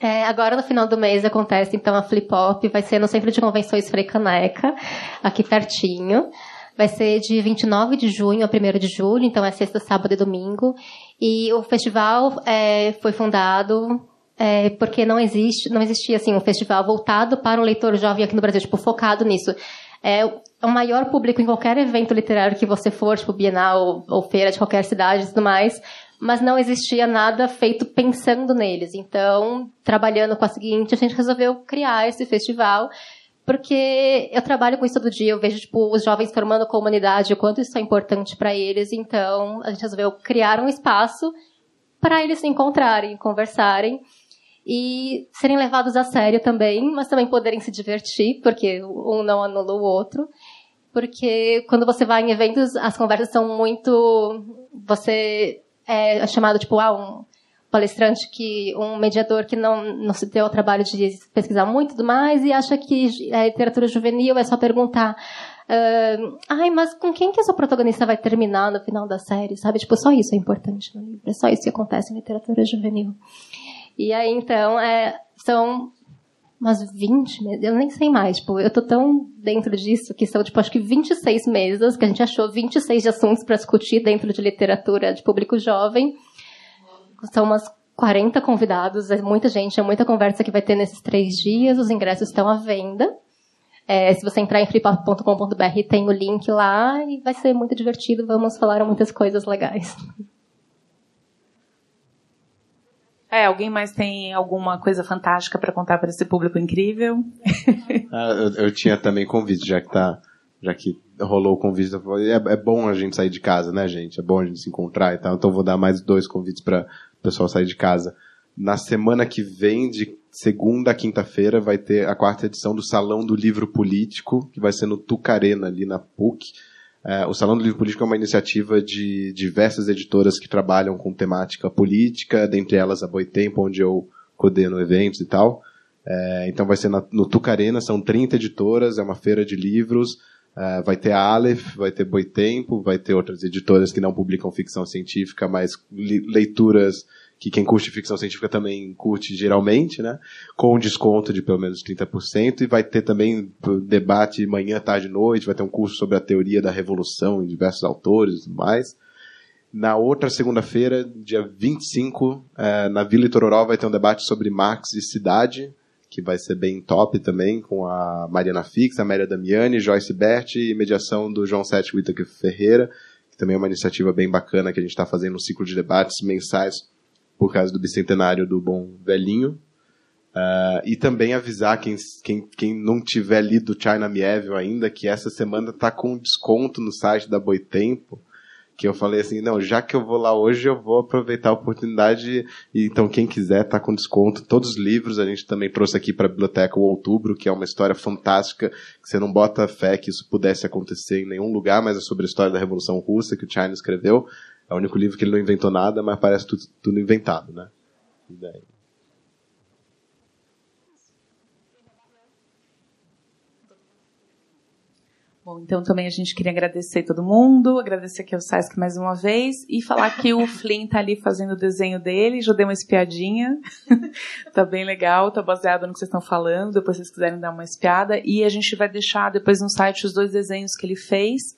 É, agora, no final do mês, acontece, então, a Flip Hop. Vai ser no Centro de Convenções Frei Caneca, aqui pertinho. Vai ser de 29 de junho a 1 de julho, então é sexta, sábado e domingo. E o festival é, foi fundado é, porque não existe, não existia assim um festival voltado para o leitor jovem aqui no Brasil, tipo focado nisso. É o maior público em qualquer evento literário que você for, tipo Bienal ou, ou feira de qualquer cidade e tudo mais, mas não existia nada feito pensando neles. Então, trabalhando com a seguinte, a gente resolveu criar esse festival porque eu trabalho com isso todo dia, eu vejo tipo os jovens formando comunidade, o quanto isso é importante para eles. Então, a gente resolveu criar um espaço para eles se encontrarem, conversarem e serem levados a sério também, mas também poderem se divertir, porque um não anula o outro. Porque quando você vai em eventos, as conversas são muito. Você é chamado tipo, ah, um palestrante que um mediador que não não se deu ao trabalho de pesquisar muito tudo mais e acha que a literatura juvenil é só perguntar ah, ai mas com quem que essa protagonista vai terminar no final da série sabe tipo só isso é importante no livro é só isso que acontece em literatura juvenil e aí então é, são umas 20 mesas, eu nem sei mais, tipo, eu tô tão dentro disso que são, tipo, acho que 26 mesas, que a gente achou 26 de assuntos para discutir dentro de literatura de público jovem. São umas 40 convidados, é muita gente, é muita conversa que vai ter nesses três dias, os ingressos estão à venda. É, se você entrar em flipop.com.br tem o link lá e vai ser muito divertido, vamos falar muitas coisas legais. É, alguém mais tem alguma coisa fantástica para contar para esse público incrível? (laughs) Ah, eu, eu tinha também convite, já que tá, já que rolou o convite, é, é bom a gente sair de casa, né, gente? É bom a gente se encontrar e tal. Então vou dar mais dois convites para o pessoal sair de casa. Na semana que vem, de segunda a quinta-feira, vai ter a quarta edição do Salão do Livro Político, que vai ser no Tucarena, ali na PUC. É, o Salão do Livro Político é uma iniciativa de diversas editoras que trabalham com temática política, dentre elas a Boitempo, onde eu coordeno eventos e tal. É, então vai ser na- no Tucarena, são 30 editoras, é uma feira de livros. É, vai ter a Aleph, vai ter Boitempo, vai ter outras editoras que não publicam ficção científica, mas leituras que quem curte ficção científica também curte geralmente, né? Com desconto de pelo menos 30%, e vai ter também debate manhã, tarde e noite, vai ter um curso sobre a teoria da revolução em diversos autores e tudo mais. Na outra segunda-feira, dia 25, eh, na Vila Itororó vai ter um debate sobre Marx e cidade, que vai ser bem top também, com a Mariana Fix, a Maria Damiani, Joyce Berti e mediação do João Sete Whittaker Ferreira, que também é uma iniciativa bem bacana que a gente está fazendo um ciclo de debates mensais por causa do bicentenário do Bom Velhinho. Ah, e também avisar quem, quem, quem não tiver lido China Mieville ainda, que essa semana tá com desconto no site da Boitempo, que eu falei assim, não, já que eu vou lá hoje, eu vou aproveitar a oportunidade, e então quem quiser tá com desconto, todos os livros, a gente também trouxe aqui para a biblioteca o Outubro, que é uma história fantástica, que você não bota fé que isso pudesse acontecer em nenhum lugar, mas é sobre a história da Revolução Russa, que o China escreveu, é o único livro que ele não inventou nada, mas parece tudo, tudo inventado, né? E daí- Bom, então também a gente queria agradecer todo mundo, agradecer aqui ao Sesc mais uma vez e falar que o Flynn tá ali fazendo o desenho dele, já deu uma espiadinha. (laughs) tá bem legal, tá baseado no que vocês estão falando, depois vocês quiserem dar uma espiada. E a gente vai deixar depois no site os dois desenhos que ele fez.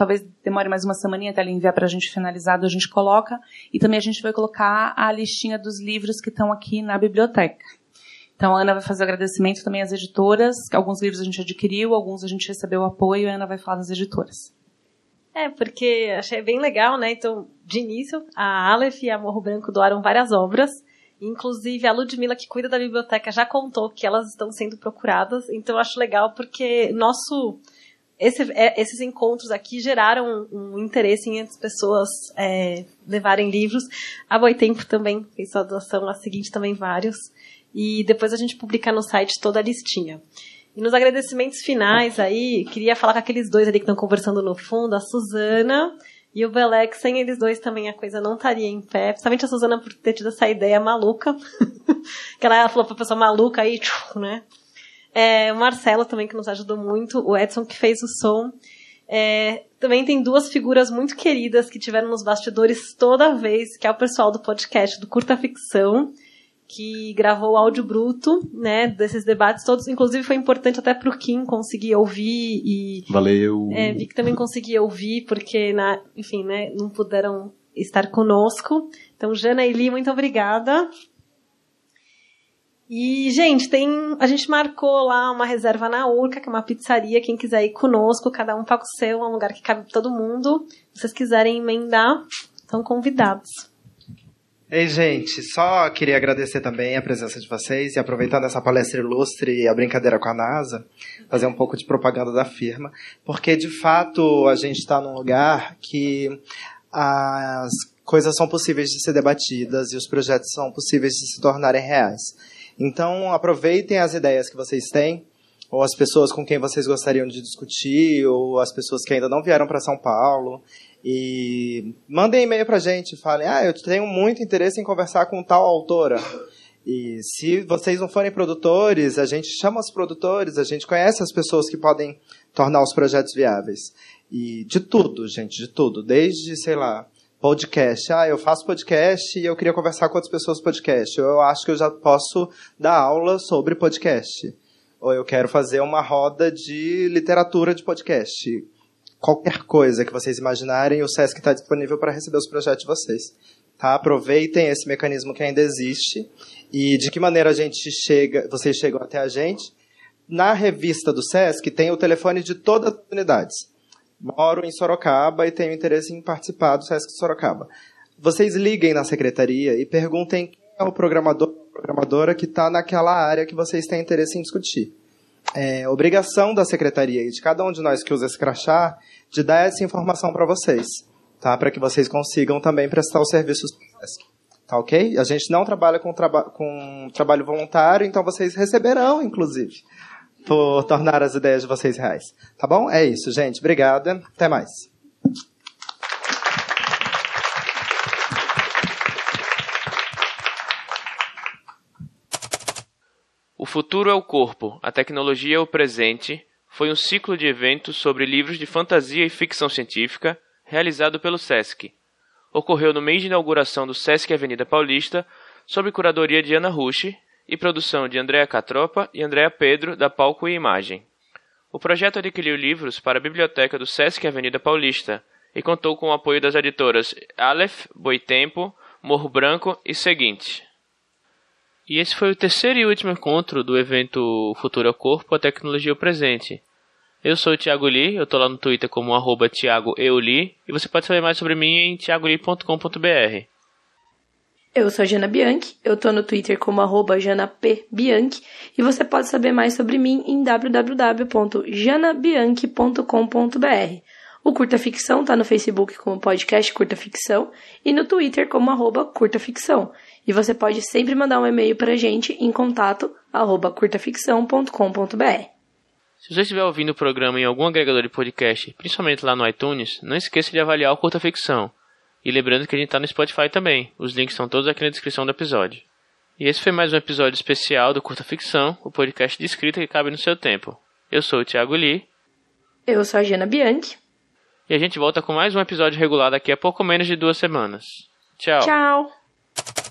Talvez demore mais uma semaninha até ele enviar pra gente finalizado, a gente coloca. E também a gente vai colocar a listinha dos livros que estão aqui na biblioteca. Então a Ana vai fazer o agradecimento também às editoras, alguns livros a gente adquiriu, alguns a gente recebeu apoio, e a Ana vai falar das editoras. É, porque achei bem legal, né? Então, de início, a Aleph e a Morro Branco doaram várias obras. Inclusive, a Ludmilla, que cuida da biblioteca, já contou que elas estão sendo procuradas. Então, acho legal porque nosso esse, é, esses encontros aqui geraram um, um interesse em as pessoas é, levarem livros. A Boitempo também fez sua doação, a seguinte também vários. E depois a gente publica no site toda a listinha. E nos agradecimentos finais aí, queria falar com aqueles dois ali que estão conversando no fundo, a Suzana e o Belec. Sem eles dois também a coisa não estaria em pé. Principalmente a Suzana por ter tido essa ideia maluca. (laughs) que ela, falou pra pessoa maluca aí, né? É, o Marcelo também que nos ajudou muito. O Edson que fez o som. É, também tem duas figuras muito queridas que tiveram nos bastidores toda vez, que é o pessoal do podcast do Curta Ficção que gravou o áudio bruto, né, desses debates todos. Inclusive foi importante até para o Kim conseguir ouvir e valeu. É, vi que também conseguia ouvir porque, na, enfim, né, não puderam estar conosco. Então, Jana e Li, muito obrigada. E, gente, tem. A gente marcou lá uma reserva na Urca, que é uma pizzaria. Quem quiser ir conosco, cada um paga o seu, é um lugar que cabe todo mundo. Se vocês quiserem emendar, estão convidados. Ei, gente, só queria agradecer também a presença de vocês e aproveitando essa palestra ilustre e a brincadeira com a NASA, fazer um pouco de propaganda da firma, porque de fato a gente está num lugar que as coisas são possíveis de ser debatidas e os projetos são possíveis de se tornarem reais. Então, aproveitem as ideias que vocês têm, ou as pessoas com quem vocês gostariam de discutir, ou as pessoas que ainda não vieram para São Paulo, e mandem e-mail pra gente, falem, ah, eu tenho muito interesse em conversar com tal autora. E se vocês não forem produtores, a gente chama os produtores, a gente conhece as pessoas que podem tornar os projetos viáveis. E de tudo, gente, de tudo. Desde, sei lá, podcast. Ah, eu faço podcast e eu queria conversar com outras pessoas podcast. Eu acho que eu já posso dar aula sobre podcast. Ou eu quero fazer uma roda de literatura de podcast qualquer coisa que vocês imaginarem, o SESC está disponível para receber os projetos de vocês. Tá? Aproveitem esse mecanismo que ainda existe e de que maneira a gente chega, vocês chegam até a gente. Na revista do SESC tem o telefone de todas as unidades. Moro em Sorocaba e tenho interesse em participar do SESC Sorocaba. Vocês liguem na secretaria e perguntem quem é o programador programadora que está naquela área que vocês têm interesse em discutir é, obrigação da secretaria e de cada um de nós que usa esse crachá de dar essa informação para vocês, tá? Para que vocês consigam também prestar os serviços Tá ok? A gente não trabalha com, traba com trabalho voluntário, então vocês receberão, inclusive, por tornar as ideias de vocês reais. Tá bom? É isso, gente. Obrigada. Até mais. O futuro é o corpo, a tecnologia é o presente foi um ciclo de eventos sobre livros de fantasia e ficção científica realizado pelo SESC. Ocorreu no mês de inauguração do SESC Avenida Paulista, sob curadoria de Ana Rushi e produção de Andréa Catropa e Andréa Pedro, da Palco e Imagem. O projeto adquiriu livros para a biblioteca do SESC Avenida Paulista e contou com o apoio das editoras Aleph, Boitempo, Morro Branco e Seguinte. E esse foi o terceiro e último encontro do evento Futuro ao Corpo, a Tecnologia ao Presente. Eu sou o Thiago Lee, eu tô lá no Twitter como arroba Thiago Euli, e você pode saber mais sobre mim em thiagoli.com.br. Eu sou a Jana Bianchi, eu tô no Twitter como arroba janapbianchi, e você pode saber mais sobre mim em www.janabianchi.com.br. O Curta Ficção tá no Facebook como podcast Curta Ficção e no Twitter como arroba Curta Ficção. E você pode sempre mandar um e-mail para a gente em contato arroba curtaficção.com.br. Se você estiver ouvindo o programa em algum agregador de podcast, principalmente lá no iTunes, não esqueça de avaliar o Curta Ficção. E lembrando que a gente está no Spotify também. Os links estão todos aqui na descrição do episódio. E esse foi mais um episódio especial do Curta Ficção, o podcast de escrita que cabe no seu tempo. Eu sou o Thiago Lee. Eu sou a Jana Bianchi. E a gente volta com mais um episódio regular daqui a pouco menos de duas semanas. Tchau. Tchau.